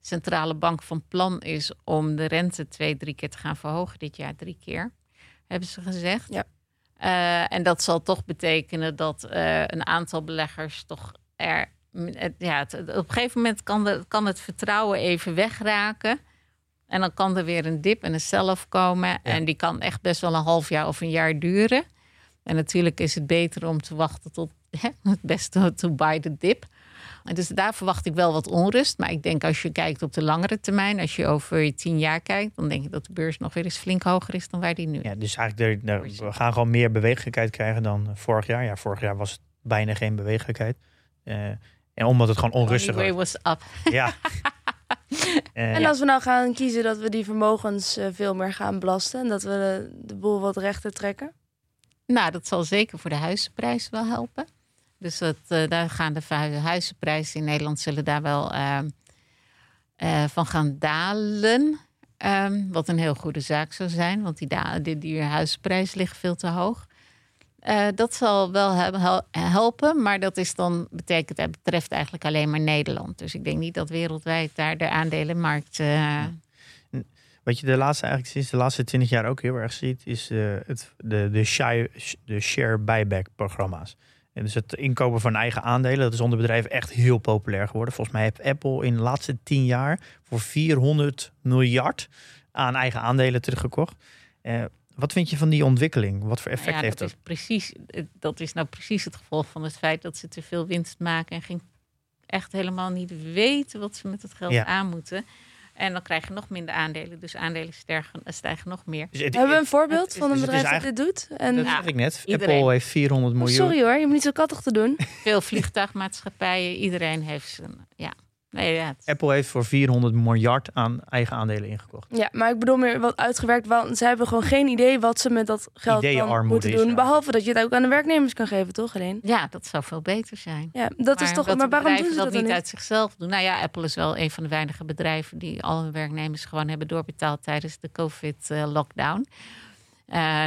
[SPEAKER 4] centrale bank van plan is om de rente twee, drie keer te gaan verhogen. Dit jaar drie keer, hebben ze gezegd.
[SPEAKER 2] Ja.
[SPEAKER 4] Eh, en dat zal toch betekenen dat eh, een aantal beleggers toch er. Ja, het- op een gegeven moment kan, de, kan het vertrouwen even wegraken. En dan kan er weer een dip en een sell-off komen. En die kan echt best wel een half jaar of een jaar duren. En natuurlijk is het beter om te wachten tot (laughs) hè, het beste to buy the dip. En dus daar verwacht ik wel wat onrust. Maar ik denk als je kijkt op de langere termijn, als je over tien jaar kijkt, dan denk ik dat de beurs nog weer eens flink hoger is dan waar die nu is.
[SPEAKER 3] Ja, dus eigenlijk, er, er- we gaan gewoon meer bewegelijkheid krijgen dan vorig jaar. Ja, vorig jaar was het bijna geen bewegelijkheid. Eh, en omdat het gewoon onrustig was.
[SPEAKER 4] was up.
[SPEAKER 3] Ja. (laughs) (laughs) Eh,
[SPEAKER 2] En als we nou gaan kiezen dat we die vermogens eh, veel meer gaan belasten en dat we de, de boel wat rechter trekken.
[SPEAKER 4] Nou, dat zal zeker voor de huizenprijs wel helpen. Dus dat, eh, daar gaan de huizenprijzen in Nederland zullen daar wel ehm, eh, van gaan dalen. Ehm, wat een heel goede zaak zou zijn, want die, die, die liggen veel te hoog. Eh, dat zal wel he- hel- helpen, maar dat is dan betekent, dat betreft eigenlijk alleen maar Nederland. Dus ik denk niet dat wereldwijd daar de aandelenmarkt. eh,
[SPEAKER 3] Wat je de laatste, eigenlijk sinds de laatste twintig jaar ook heel erg ziet, is eh, het, de, de, share, de share buyback programma's. En dus het inkopen van eigen aandelen, dat is onder bedrijven echt heel populair geworden. Volgens mij heeft Apple in de laatste tien jaar voor 400 miljard aan eigen aandelen teruggekocht. Wat vind je van die ontwikkeling? Wat voor effect
[SPEAKER 4] Nou ja,
[SPEAKER 3] heeft
[SPEAKER 4] dat?
[SPEAKER 3] dat?
[SPEAKER 4] Is precies, eh, dat is nou precies het gevolg van het feit dat ze te veel winst maken en geen, echt helemaal niet weten wat ze met het geld
[SPEAKER 3] Ja.
[SPEAKER 4] aan moeten. En dan krijg je nog minder aandelen. Dus aandelen stijgen, stijgen nog meer.
[SPEAKER 3] Dus het-
[SPEAKER 2] Hebben we een voorbeeld
[SPEAKER 4] het-
[SPEAKER 2] van een
[SPEAKER 3] dus
[SPEAKER 2] bedrijf dat dit doet? En,
[SPEAKER 3] dat
[SPEAKER 4] Ja,
[SPEAKER 3] zeg ik net.
[SPEAKER 4] iedereen.
[SPEAKER 3] Apple heeft 400
[SPEAKER 2] Oh,
[SPEAKER 3] miljoen.
[SPEAKER 2] sorry hoor, je moet niet zo kattig te doen. (laughs)
[SPEAKER 4] Veel vliegtuigmaatschappijen, iedereen heeft zijn. Ja, nee, ja.
[SPEAKER 3] Apple heeft voor 400 miljard aan eigen aandelen ingekocht.
[SPEAKER 2] Ja, maar ik bedoel meer wat uitgewerkt. Want ze hebben gewoon geen idee wat ze met dat geld dan moeten
[SPEAKER 3] is
[SPEAKER 2] doen. Behalve dat je het ook aan de werknemers kan geven, toch alleen?
[SPEAKER 4] ja, dat zou veel beter zijn.
[SPEAKER 2] Ja, dat is toch. Maar waarom doen ze dat,
[SPEAKER 4] dat niet
[SPEAKER 2] niet?
[SPEAKER 4] uit zichzelf doen? Nou ja, Apple is wel een van de weinige bedrijven die al hun werknemers gewoon hebben doorbetaald tijdens de COVID-lockdown.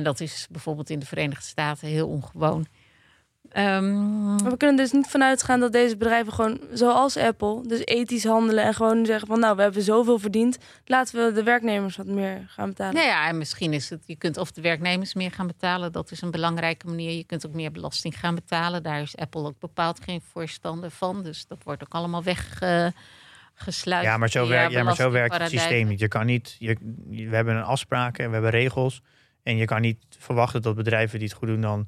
[SPEAKER 4] dat is bijvoorbeeld in de Verenigde Staten heel ongewoon. Ehm,
[SPEAKER 2] we kunnen dus niet vanuit gaan dat deze bedrijven gewoon, zoals Apple, dus ethisch handelen en gewoon zeggen van, nou, we hebben zoveel verdiend, laten we de werknemers wat meer gaan betalen.
[SPEAKER 4] Nou ja, en misschien is het, je kunt of de werknemers meer gaan betalen, dat is een belangrijke manier. Je kunt ook meer belasting gaan betalen. Daar is Apple ook bepaald geen voorstander van. Dus dat wordt ook allemaal weggesluit.
[SPEAKER 3] Ja, maar zo, werkt, ja, maar zo werkt het systeem niet. Je kan niet je, we hebben een afspraken, we hebben regels. En je kan niet verwachten dat bedrijven die het goed doen dan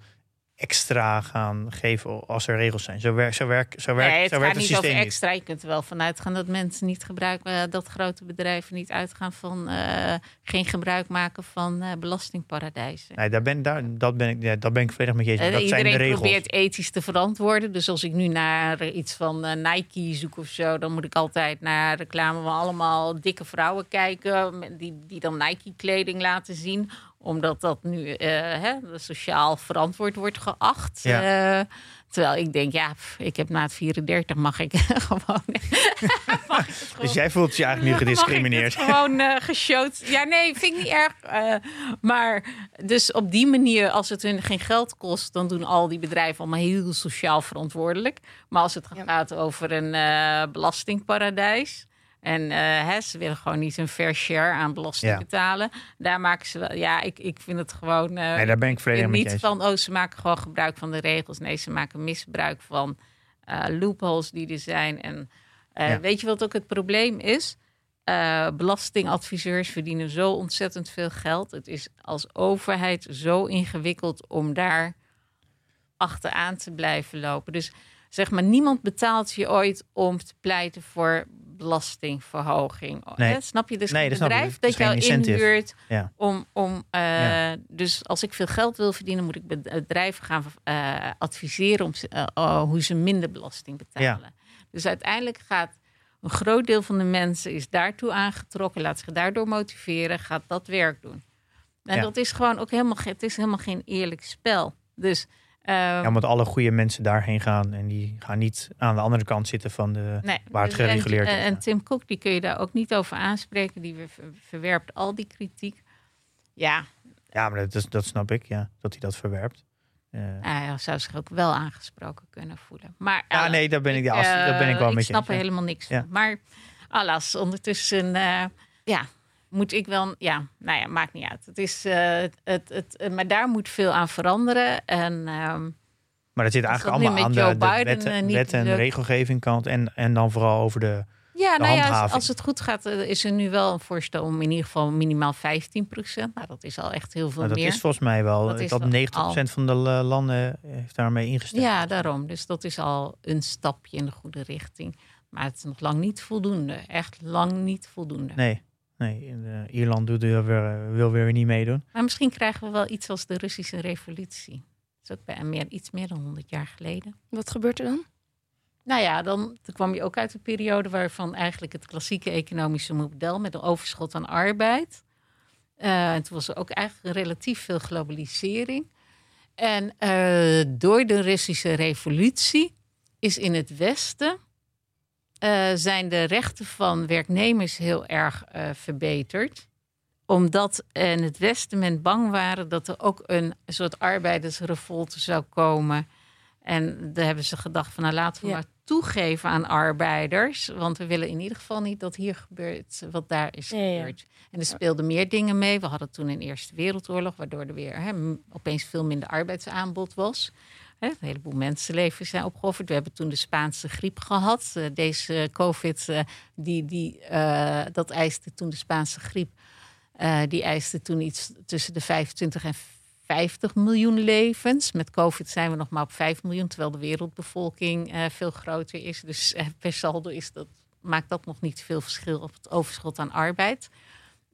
[SPEAKER 3] extra gaan geven als er regels zijn. Zo werkt zo werkt zo werkt,
[SPEAKER 4] nee, het
[SPEAKER 3] zo werkt het
[SPEAKER 4] niet over
[SPEAKER 3] systeem niet.
[SPEAKER 4] extra. Je kunt er wel vanuit gaan dat mensen niet gebruiken, eh, dat grote bedrijven niet uitgaan van eh, geen gebruik maken van eh, belastingparadijzen.
[SPEAKER 3] Nee, daar ben, daar, dat, ben ik, ja, dat ben ik volledig met je eens. Dat zijn de
[SPEAKER 4] Iedereen
[SPEAKER 3] regels.
[SPEAKER 4] probeert ethisch te verantwoorden. Dus als ik nu naar iets van Nike zoek of zo, dan moet ik altijd naar reclame van allemaal dikke vrouwen kijken. Die, die dan Nike-kleding laten zien omdat dat nu eh, hè, sociaal verantwoord wordt geacht.
[SPEAKER 3] Ja.
[SPEAKER 4] Eh, terwijl ik denk, ja, pff, ik heb na het 34 mag ik (laughs) gewoon. (laughs) mag ik het
[SPEAKER 3] Dus jij voelt je eigenlijk nu gediscrimineerd. (laughs)
[SPEAKER 4] Mag ik het gewoon eh geshowd. Ja, nee, vind ik niet erg. Eh, maar dus op die manier, als het hun geen geld kost, dan doen al die bedrijven allemaal heel sociaal verantwoordelijk. Maar als het
[SPEAKER 2] Ja.
[SPEAKER 4] gaat over een eh, belastingparadijs. En eh, hè, ze willen gewoon niet een fair share aan belasting
[SPEAKER 3] Ja.
[SPEAKER 4] betalen. Daar maken ze wel. Ja, ik, ik vind het gewoon. eh,
[SPEAKER 3] Nee, daar ben ik volledig
[SPEAKER 4] niet
[SPEAKER 3] eens.
[SPEAKER 4] van, oh, ze maken gewoon gebruik van de regels. Nee, ze maken misbruik van eh, loopholes die er zijn. En
[SPEAKER 3] Ja.
[SPEAKER 4] weet je wat ook het probleem is? Belastingadviseurs verdienen zo ontzettend veel geld. Het is als overheid zo ingewikkeld om daar achteraan te blijven lopen. Dus zeg maar, niemand betaalt je ooit om te pleiten voor belastingverhoging.
[SPEAKER 3] Nee.
[SPEAKER 4] Hè? Snap je? Dus
[SPEAKER 3] Nee, dat ik.
[SPEAKER 4] bedrijf
[SPEAKER 3] Het
[SPEAKER 4] dat
[SPEAKER 3] geen
[SPEAKER 4] jou
[SPEAKER 3] incentive.
[SPEAKER 4] inhuurt
[SPEAKER 3] Ja.
[SPEAKER 4] om, om eh,
[SPEAKER 3] Ja.
[SPEAKER 4] dus als ik veel geld wil verdienen, moet ik bedrijven gaan eh, adviseren om eh, oh, hoe ze minder belasting betalen. Dus uiteindelijk gaat een groot deel van de mensen is daartoe aangetrokken, laat zich daardoor motiveren, gaat dat werk doen. En dat is gewoon ook helemaal, het is helemaal geen eerlijk spel. Dus eh,
[SPEAKER 3] Ja, omdat alle goede mensen daarheen gaan en die gaan niet aan de andere kant zitten van de.
[SPEAKER 4] Nee,
[SPEAKER 3] waar het
[SPEAKER 4] dus-
[SPEAKER 3] gereguleerd
[SPEAKER 4] en,
[SPEAKER 3] is,
[SPEAKER 4] En. Tim Cook, die kun je daar ook niet over aanspreken. Die ver- verwerpt al die kritiek. Ja,
[SPEAKER 3] Ja, maar dat, is- dat snap ik, ja, dat hij dat verwerpt. Eh,
[SPEAKER 4] hij zou zich ook wel aangesproken kunnen voelen. Maar
[SPEAKER 3] ja,
[SPEAKER 4] eh,
[SPEAKER 3] nee, daar ben ik,
[SPEAKER 4] eh,
[SPEAKER 3] dat ben ik wel
[SPEAKER 4] ik
[SPEAKER 3] met je
[SPEAKER 4] snap
[SPEAKER 3] eens,
[SPEAKER 4] er helemaal niks
[SPEAKER 3] Ja.
[SPEAKER 4] van. Maar alas, ondertussen, eh, ja, moet ik wel, ja, nou ja, maakt niet uit. Het is, eh, het, het, eh, maar daar moet veel aan veranderen. En ehm,
[SPEAKER 3] Maar dat zit eigenlijk
[SPEAKER 4] dat
[SPEAKER 3] allemaal aan de,
[SPEAKER 4] Biden,
[SPEAKER 3] wet, en regelgeving kant. En, en dan vooral over de.
[SPEAKER 4] ja,
[SPEAKER 3] De
[SPEAKER 4] nou ja, als, het goed gaat, eh, is er nu wel een voorstel om in ieder geval minimaal 15 procent. Nou, dat is al echt heel veel
[SPEAKER 3] Nou, dat
[SPEAKER 4] meer.
[SPEAKER 3] is volgens mij wel.
[SPEAKER 4] Dat
[SPEAKER 3] ik
[SPEAKER 4] is
[SPEAKER 3] had
[SPEAKER 4] wel
[SPEAKER 3] 90% van de la- landen heeft daarmee ingestemd.
[SPEAKER 4] Ja, daarom. Dus dat is al een stapje in de goede richting. Maar het is nog lang niet voldoende. Echt lang niet voldoende.
[SPEAKER 3] Nee, nee in, eh, Ierland doet er weer, wil weer niet meedoen.
[SPEAKER 4] Maar misschien krijgen we wel iets als de Russische revolutie. Dat is ook bij meer, iets meer dan 100 jaar geleden.
[SPEAKER 2] Wat gebeurt er dan?
[SPEAKER 4] Nou ja, dan, dan kwam je ook uit een periode waarvan eigenlijk het klassieke economische model met een overschot aan arbeid. eh, en toen was er ook eigenlijk relatief veel globalisering. En eh, door de Russische revolutie is in het Westen eh, zijn de rechten van werknemers heel erg eh, verbeterd omdat in het Westen men bang waren dat er ook een soort arbeidersrevolte zou komen. En daar hebben ze gedacht van nou laten we
[SPEAKER 2] Ja.
[SPEAKER 4] maar toegeven aan arbeiders. Want we willen in ieder geval niet dat hier gebeurt wat daar is
[SPEAKER 2] ja.
[SPEAKER 4] gebeurd. En er speelden meer dingen mee. We hadden toen een Eerste Wereldoorlog, waardoor er weer opeens veel minder arbeidsaanbod was. Een heleboel mensenlevens zijn opgeofferd. We hebben toen de Spaanse griep gehad. Eh, deze COVID, eh, die, die, eh, dat eiste toen de Spaanse griep. die eiste toen iets tussen de 25 en 50 miljoen levens. Met COVID zijn we nog maar op 5 miljoen, terwijl de wereldbevolking veel groter is. Dus per saldo is dat maakt dat nog niet veel verschil op het overschot aan arbeid.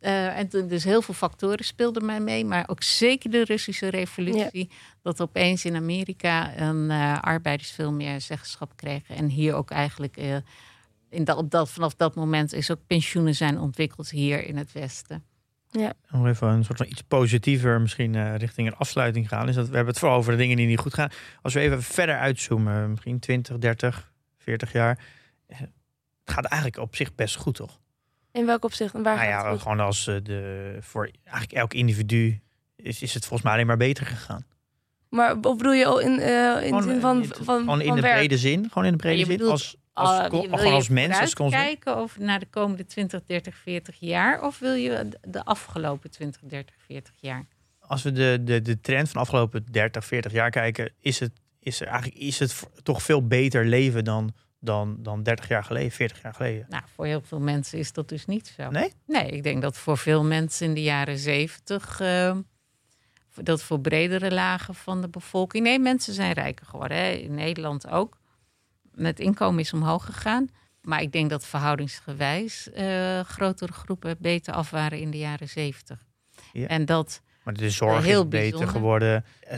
[SPEAKER 4] Uh, en dus heel veel factoren speelden mij mee, maar ook zeker de Russische revolutie. Dat opeens in Amerika een, uh, arbeiders veel meer zeggenschap kregen. En hier ook eigenlijk uh, in dat, op dat, vanaf dat moment is ook pensioenen zijn ontwikkeld hier in het Westen.
[SPEAKER 3] Ja. Om even een soort van iets positiever misschien richting een afsluiting gaan. Is dat we hebben het vooral over de dingen die niet goed gaan. Als we even verder uitzoomen, misschien 20, 30, 40 jaar. Het gaat eigenlijk op zich best goed, toch?
[SPEAKER 2] In welk opzicht? En waar
[SPEAKER 3] nou ja, gewoon als uh, de, voor eigenlijk elk individu is, is het volgens mij alleen maar beter gegaan.
[SPEAKER 2] Maar of bedoel je in, uh, in zin van, van,
[SPEAKER 3] van, gewoon in de brede zin? Gewoon in de brede zin? Als, als, uh, gewoon als mens, als
[SPEAKER 4] consument? kijken over naar de komende 20, 30, 40 jaar? Of wil je de afgelopen 20, 30, 40 jaar?
[SPEAKER 3] Als we de, de, de trend van de afgelopen 30, 40 jaar kijken, is het, is er eigenlijk is het toch veel beter leven dan dan, dan 30 jaar geleden, 40 jaar geleden.
[SPEAKER 4] Nou, voor heel veel mensen is dat dus niet zo.
[SPEAKER 3] Nee?
[SPEAKER 4] Nee, ik denk dat voor veel mensen in de jaren 70, uh, dat voor bredere lagen van de bevolking. Nee, mensen zijn rijker geworden. Hè? In Nederland ook. Het inkomen is omhoog gegaan. Maar ik denk dat verhoudingsgewijs uh, grotere groepen beter af waren in de jaren 70. Ja. En dat
[SPEAKER 3] maar de zorg is beter geworden. Eh,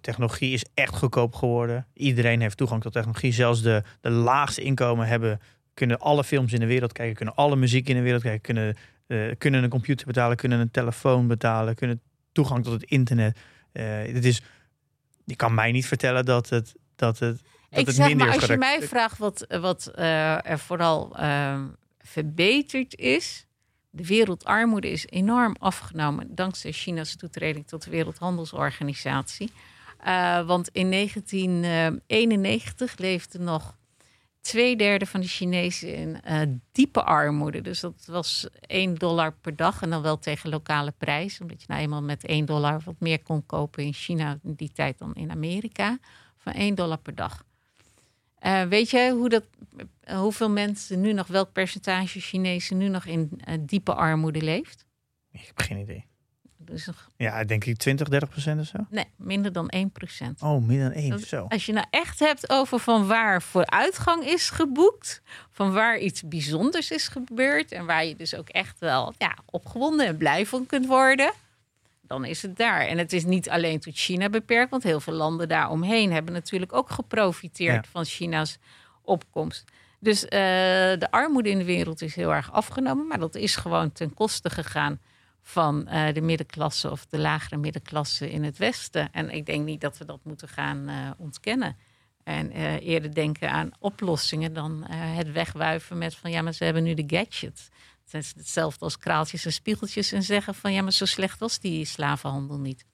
[SPEAKER 3] technologie is echt goedkoop geworden. Iedereen heeft toegang tot technologie. Zelfs de, de laagste inkomen hebben, kunnen alle films in de wereld kijken, kunnen alle muziek in de wereld kijken, kunnen, uh, kunnen een computer betalen, kunnen een telefoon betalen, kunnen toegang tot het internet. Uh, het is, je kan mij niet vertellen dat het, dat het, dat
[SPEAKER 4] Ik
[SPEAKER 3] het
[SPEAKER 4] zeg
[SPEAKER 3] minder
[SPEAKER 4] maar,
[SPEAKER 3] als
[SPEAKER 4] je mij vraagt wat, wat er vooral ehm, verbeterd is, de wereldarmoede is enorm afgenomen dankzij China's toetreding tot de Wereldhandelsorganisatie. Uh, want in 1991 leefde nog twee derde van de Chinezen in uh, diepe armoede. Dus dat was 1 dollar per dag en dan wel tegen lokale prijs. Omdat je nou eenmaal met 1 dollar wat meer kon kopen in China in die tijd dan in Amerika. Van 1 dollar per dag. Uh, weet je hoe dat, uh, hoeveel mensen nu nog, welk percentage Chinezen nu nog in uh, diepe armoede leeft?
[SPEAKER 3] Ik heb geen idee. Dus nog... Ja, denk ik 20, 30 procent of zo?
[SPEAKER 4] Nee, minder dan 1 procent.
[SPEAKER 3] Oh, minder dan 1, dat, zo.
[SPEAKER 4] Als je nou echt hebt over van waar vooruitgang is geboekt, van waar iets bijzonders is gebeurd en waar je dus ook echt wel ja, opgewonden en blij van kunt worden dan is het daar. En het is niet alleen tot China beperkt, want heel veel landen daaromheen hebben natuurlijk ook geprofiteerd van China's opkomst. Dus uh, de armoede in de wereld is heel erg afgenomen, maar dat is gewoon ten koste gegaan van uh, de middenklasse of de lagere middenklasse in het Westen. En ik denk niet dat we dat moeten gaan uh, ontkennen. En eerder denken aan oplossingen dan het wegwuiven met van ja, maar ze hebben nu de gadgets. Het is hetzelfde als kraaltjes en spiegeltjes en zeggen van ja, maar zo slecht was die slavenhandel niet.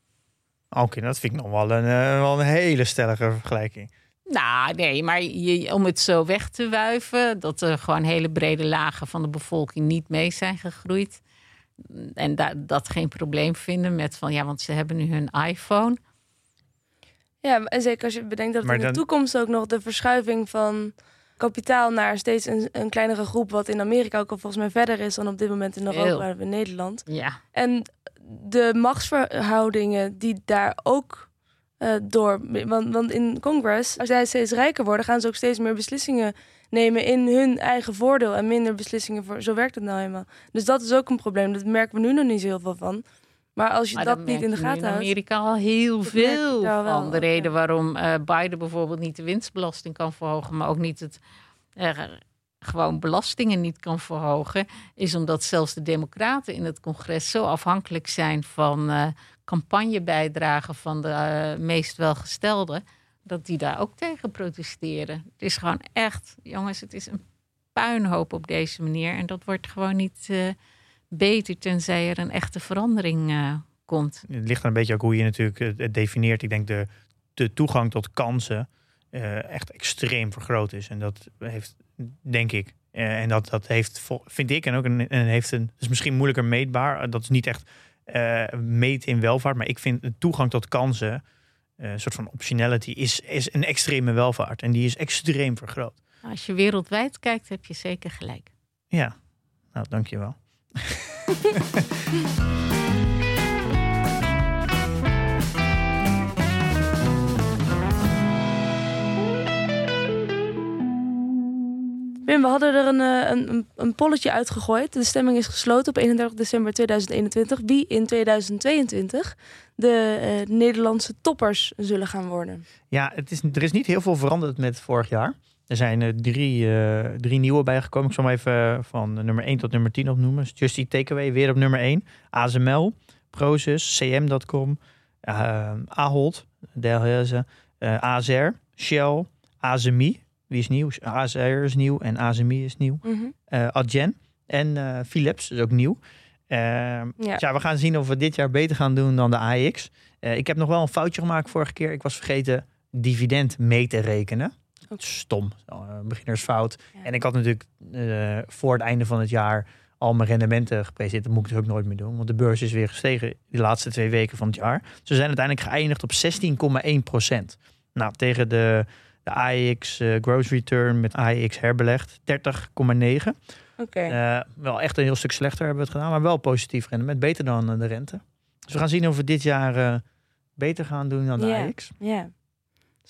[SPEAKER 3] Oké, dat vind ik nog wel een, uh, wel een hele stellige vergelijking.
[SPEAKER 4] Nou, nee, maar je, om het zo weg te wuiven, dat er gewoon hele brede lagen van de bevolking niet mee zijn gegroeid. En da dat geen probleem vinden met van ja, want ze hebben nu hun iPhone.
[SPEAKER 2] Ja, en zeker als je bedenkt dat in de toekomst ook nog de verschuiving van kapitaal naar steeds een, een kleinere groep, wat in Amerika ook al volgens mij verder is dan op dit moment in Europa en in Nederland.
[SPEAKER 4] Ja.
[SPEAKER 2] En de machtsverhoudingen die daar ook uh, door. Want, want in Congress, als zij steeds rijker worden, gaan ze ook steeds meer beslissingen nemen in hun eigen voordeel en minder beslissingen voor. Zo werkt het nou helemaal. Dus dat is ook een probleem. Dat merken we nu nog niet zo heel veel van. Maar als je dat niet in de gaten houdt.
[SPEAKER 4] in Amerika al heel veel van. De reden waarom uh, Biden bijvoorbeeld niet de winstbelasting kan verhogen, maar ook niet het. Uh, gewoon belastingen niet kan verhogen, is omdat zelfs de Democraten in het congres zo afhankelijk zijn van uh, campagnebijdragen van de meest welgestelden, dat die daar ook tegen protesteren. Het is gewoon echt, jongens, het is een puinhoop op deze manier en dat wordt gewoon niet beter tenzij er een echte verandering uh, komt.
[SPEAKER 3] Het ligt er een beetje ook hoe je natuurlijk het definieert. Ik denk de, de toegang tot kansen uh, echt extreem vergroot is. En dat heeft, denk ik, uh, en dat, dat heeft, vind ik, en ook een, en heeft een, is misschien moeilijker meetbaar. Dat is niet echt meten in welvaart, maar ik vind de toegang tot kansen, een soort van optionality, is, is een extreme welvaart. En die is extreem vergroot.
[SPEAKER 4] Als je wereldwijd kijkt, heb je zeker gelijk.
[SPEAKER 3] Ja, nou, dankjewel. (laughs)
[SPEAKER 2] Wim, we hadden er een, eh, een, een, een polletje uitgegooid. De stemming is gesloten op 31 december 2021. Wie in 2022 de eh, Nederlandse toppers zullen gaan worden.
[SPEAKER 3] Ja, het is, er is niet heel veel veranderd met vorig jaar. Er zijn er drie, eh, drie nieuwe bijgekomen. Ik zal hem even eh, van nummer 1 tot nummer 10 opnoemen. Just Eat Takeaway weer op nummer 1. ASML, Prozus, CM.com, Ahold, Delhaize, AZR, Shell, ASMI, die is nieuw. AZR is nieuw en ASMI is nieuw. Eh Adyen en eh, Philips is ook nieuw. Ehm,
[SPEAKER 2] Ja.
[SPEAKER 3] dus ja, we gaan zien of we dit jaar beter gaan doen dan de AX. Eh, ik heb nog wel een foutje gemaakt vorige keer. Ik was vergeten dividend mee te rekenen. Stom, beginnersfout.
[SPEAKER 2] Ja.
[SPEAKER 3] En ik had natuurlijk eh, voor het einde van het jaar al mijn rendementen gepresenteerd. Dat moet ik natuurlijk ook nooit meer doen, want de beurs is weer gestegen de laatste twee weken van het jaar. Ze zijn uiteindelijk geëindigd op 16,1 procent. Nou, tegen de, de AEX eh, Growth Return met AEX herbelegd 30,9.
[SPEAKER 2] Oké.
[SPEAKER 3] Eh, wel echt een heel stuk slechter hebben we het gedaan, maar wel positief rendement. Beter dan de rente. Dus we gaan zien of we dit jaar beter gaan doen dan de
[SPEAKER 2] Ja.
[SPEAKER 3] AX.
[SPEAKER 2] Ja,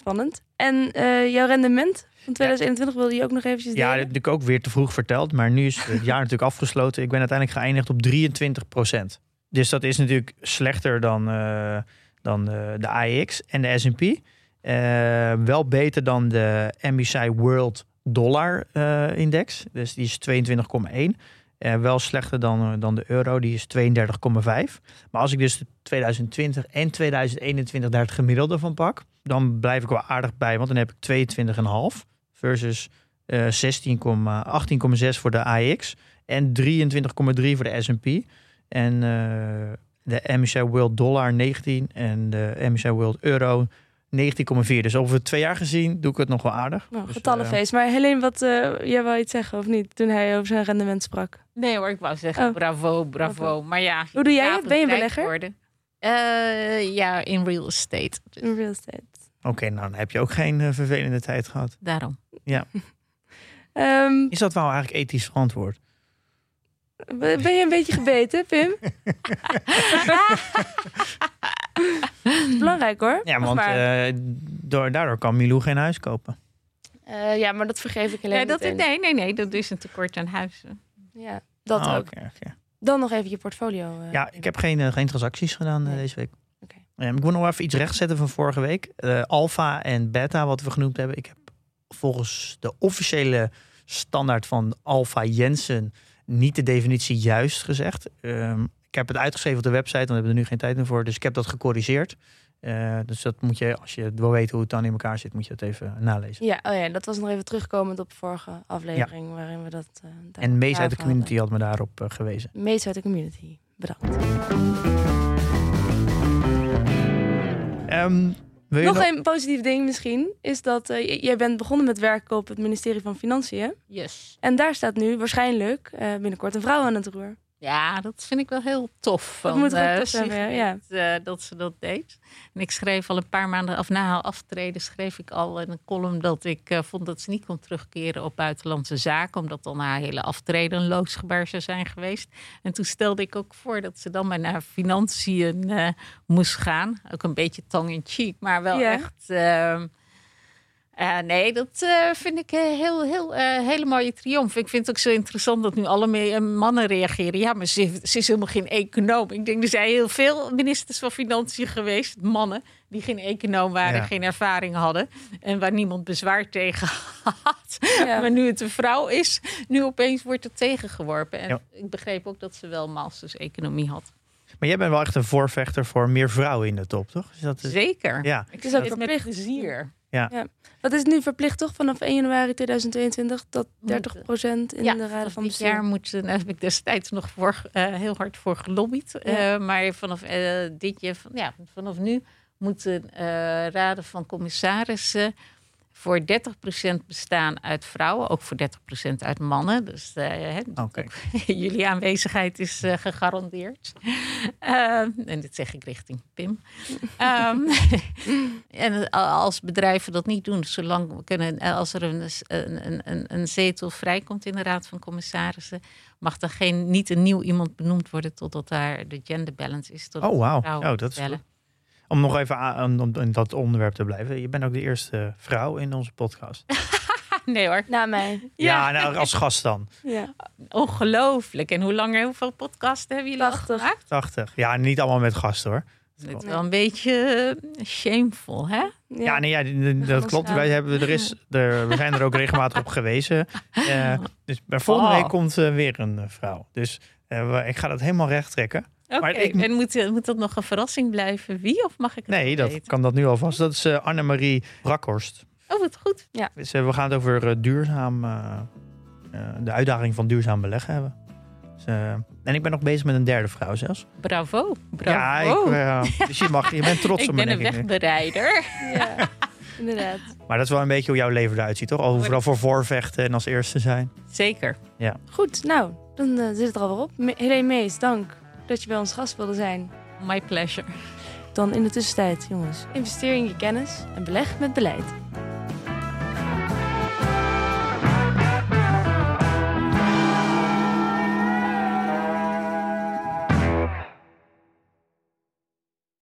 [SPEAKER 2] spannend. En eh, jouw rendement van 2021 wilde je ook nog eventjes
[SPEAKER 3] Ja, dat
[SPEAKER 2] delen?
[SPEAKER 3] heb ik ook weer te vroeg verteld. Maar nu is het (laughs) jaar natuurlijk afgesloten. Ik ben uiteindelijk geëindigd op 23% Dus dat is natuurlijk slechter dan, eh, dan de, de AEX en de S&P. Eh, wel beter dan de MSCI World Dollar eh, Index. Dus die is 22,1. Eh, wel slechter dan, eh, dan de euro, die is 32,5. Maar als ik dus de 2020 en 2021 daar het gemiddelde van pak, dan blijf ik wel aardig bij, want dan heb ik 22,5 versus eh 16, 18,6 voor de AX en 23,3 voor de S&P. En eh, de MSCI World Dollar 19 en de MSCI World Euro 19,4. Dus over twee jaar gezien doe ik het nog wel aardig.
[SPEAKER 2] Nou,
[SPEAKER 3] Dus,
[SPEAKER 2] getallenfeest. Maar Helene, wat, eh, jij wou iets zeggen of niet? Toen hij over zijn rendement sprak.
[SPEAKER 4] Nee hoor, ik wou zeggen
[SPEAKER 2] Oh.
[SPEAKER 4] bravo, bravo. Maar ja.
[SPEAKER 2] Hoe doe jij
[SPEAKER 4] ja,
[SPEAKER 2] het? Ben je belegger?
[SPEAKER 4] worden. Eh, ja, in real estate. Dus
[SPEAKER 2] In real estate.
[SPEAKER 3] eh, Oké, nou dan heb je ook geen eh, vervelende tijd gehad.
[SPEAKER 4] daarom. (laughs)
[SPEAKER 2] Ehm,
[SPEAKER 3] Is dat wel eigenlijk ethisch verantwoord?
[SPEAKER 2] ben je een beetje gebeten, Pim? (laughs) (laughs) Belangrijk hoor.
[SPEAKER 3] Ja, want eh, door, daardoor kan Milou geen huis kopen.
[SPEAKER 2] Eh, ja, maar dat vergeef ik alleen
[SPEAKER 4] Nee, dat, nee, nee, nee, dat is een tekort aan huizen.
[SPEAKER 2] Ja, dat
[SPEAKER 3] Oh,
[SPEAKER 2] ook.
[SPEAKER 3] oké, oké.
[SPEAKER 2] Dan nog even je portfolio. eh.
[SPEAKER 3] Ja, ik heb geen, geen transacties gedaan
[SPEAKER 2] Nee.
[SPEAKER 3] deze week.
[SPEAKER 2] Oké.
[SPEAKER 3] Ehm, ik moet nog even iets rechtzetten van vorige week. Eh alpha en beta, wat we genoemd hebben. Ik heb volgens de officiële standaard van Alpha Jensen niet de definitie juist gezegd. Ehm, ik heb het uitgeschreven op de website, want we hebben er nu geen tijd meer voor. Dus ik heb dat gecorrigeerd. Eh, dus dat moet je, als je wil weten hoe het dan in elkaar zit, moet je dat even nalezen.
[SPEAKER 2] Ja, oh ja, dat was nog even terugkomend op de vorige aflevering waarin we dat. eh, daar-
[SPEAKER 3] En Mees uit de community had me daarop eh, gewezen.
[SPEAKER 2] hadden. Mees uit de community. Bedankt.
[SPEAKER 3] Ehm, wil je
[SPEAKER 2] Nog een positief ding misschien is dat jij bent begonnen met werken op het ministerie van Financiën.
[SPEAKER 4] Yes.
[SPEAKER 2] En daar staat nu waarschijnlijk eh, binnenkort een vrouw aan het roer.
[SPEAKER 4] Ja, dat vind ik wel heel tof.
[SPEAKER 2] Dat
[SPEAKER 4] van,
[SPEAKER 2] moet
[SPEAKER 4] eh,
[SPEAKER 2] tof
[SPEAKER 4] Sigrid,
[SPEAKER 2] ja.
[SPEAKER 4] eh, dat ze dat deed. En ik schreef al een paar maanden, of na haar aftreden, schreef ik al in een column dat ik eh, vond dat ze niet kon terugkeren op buitenlandse zaken, omdat dan haar hele aftreden een loodsgebaar zou zijn geweest. En toen stelde ik ook voor dat ze dan maar naar financiën moest gaan. Ook een beetje tongue in cheek, maar wel
[SPEAKER 2] Ja.
[SPEAKER 4] echt. Eh, nee, dat eh, vind ik een heel, heel, eh, hele mooie triomf. Ik vind het ook zo interessant dat nu alle eh, mannen reageren. Ja, maar ze, ze is helemaal geen econoom. Ik denk, er zijn heel veel ministers van Financiën geweest, mannen, die geen econoom waren,
[SPEAKER 3] Ja.
[SPEAKER 4] geen ervaring hadden. En waar niemand bezwaar tegen (laughs) had.
[SPEAKER 2] Ja.
[SPEAKER 4] Maar nu het een vrouw is, nu opeens wordt het tegengeworpen. En
[SPEAKER 3] Ja.
[SPEAKER 4] ik begreep ook dat ze wel masters economie had.
[SPEAKER 3] Maar jij bent wel echt een voorvechter voor meer vrouwen in de top, toch? Is dat,
[SPEAKER 4] Zeker.
[SPEAKER 3] ja.
[SPEAKER 4] Ik
[SPEAKER 2] is ook
[SPEAKER 4] zit met plezier.
[SPEAKER 2] Wat is het nu verplicht toch vanaf 1 januari 2022 dat 30% in
[SPEAKER 4] Ja,
[SPEAKER 2] de raden van
[SPEAKER 4] dit
[SPEAKER 2] bestuur?
[SPEAKER 4] jaar moet, daar heb ik destijds nog voor, eh, heel hard voor gelobbyd.
[SPEAKER 2] Ja.
[SPEAKER 4] Eh, maar vanaf eh, dit jaar, van- ja, vanaf nu moeten eh, raden van commissarissen voor 30% bestaan uit vrouwen, ook voor 30% uit mannen. Dus eh, (laughs) jullie aanwezigheid is eh, gegarandeerd. Eh, en dit zeg ik richting Pim. (laughs) Ehm, (laughs) en als bedrijven dat niet doen, zolang we kunnen, als er een, een, een, een zetel vrijkomt in de Raad van Commissarissen, mag er geen, niet een nieuw iemand benoemd worden totdat daar de gender balance is. totdat
[SPEAKER 3] Oh, wauw. Oh, dat is. Om nog even aan, om in dat onderwerp te blijven. Je bent ook de eerste vrouw in onze podcast. (laughs)
[SPEAKER 4] nee hoor.
[SPEAKER 2] Na mij.
[SPEAKER 3] Ja, nou, als gast dan.
[SPEAKER 2] Ja.
[SPEAKER 4] Ongelooflijk. En hoe lang, hoeveel podcasten hebben jullie al
[SPEAKER 2] 80.
[SPEAKER 4] gemaakt?
[SPEAKER 3] 80. Ja, niet allemaal met gasten hoor.
[SPEAKER 4] Het is wel een beetje eh, shameful, hè?
[SPEAKER 3] Ja, nee, ja, dat klopt. Wij hebben, er is, er, we zijn er ook regelmatig op gewezen. Eh, dus bij volgende
[SPEAKER 4] Oh.
[SPEAKER 3] week komt eh, weer een vrouw. Dus ik ga dat helemaal recht trekken.
[SPEAKER 4] Oké,
[SPEAKER 3] Maar ik-
[SPEAKER 4] en moet, moet dat nog een verrassing blijven? Wie? Of mag ik het
[SPEAKER 3] Nee, dat
[SPEAKER 4] weten?
[SPEAKER 3] kan dat nu alvast. Dat is eh, Annemarie Brakhorst.
[SPEAKER 4] Oh, wat goed.
[SPEAKER 3] Dus, eh, we gaan het over eh, duurzaam, eh, eh, de uitdaging van duurzaam beleggen hebben. Dus, eh, en ik ben nog bezig met een derde vrouw zelfs.
[SPEAKER 4] Bravo. Bravo.
[SPEAKER 3] Ja, ik, (laughs) dus je, mag, je bent trots
[SPEAKER 4] ik
[SPEAKER 3] op me,
[SPEAKER 4] ben een
[SPEAKER 3] ik
[SPEAKER 4] wegbereider. (laughs)
[SPEAKER 2] Ja, inderdaad.
[SPEAKER 3] Maar dat is wel een beetje hoe jouw leven eruit ziet, toch? Overal voor voorvechten en als eerste zijn.
[SPEAKER 4] Zeker.
[SPEAKER 2] Goed, nou, dan zit het er alweer op. Helene Mees, dank dat je bij ons gast wilde zijn.
[SPEAKER 4] My pleasure.
[SPEAKER 2] Dan in de tussentijd, jongens, investeer in je kennis en beleg met beleid.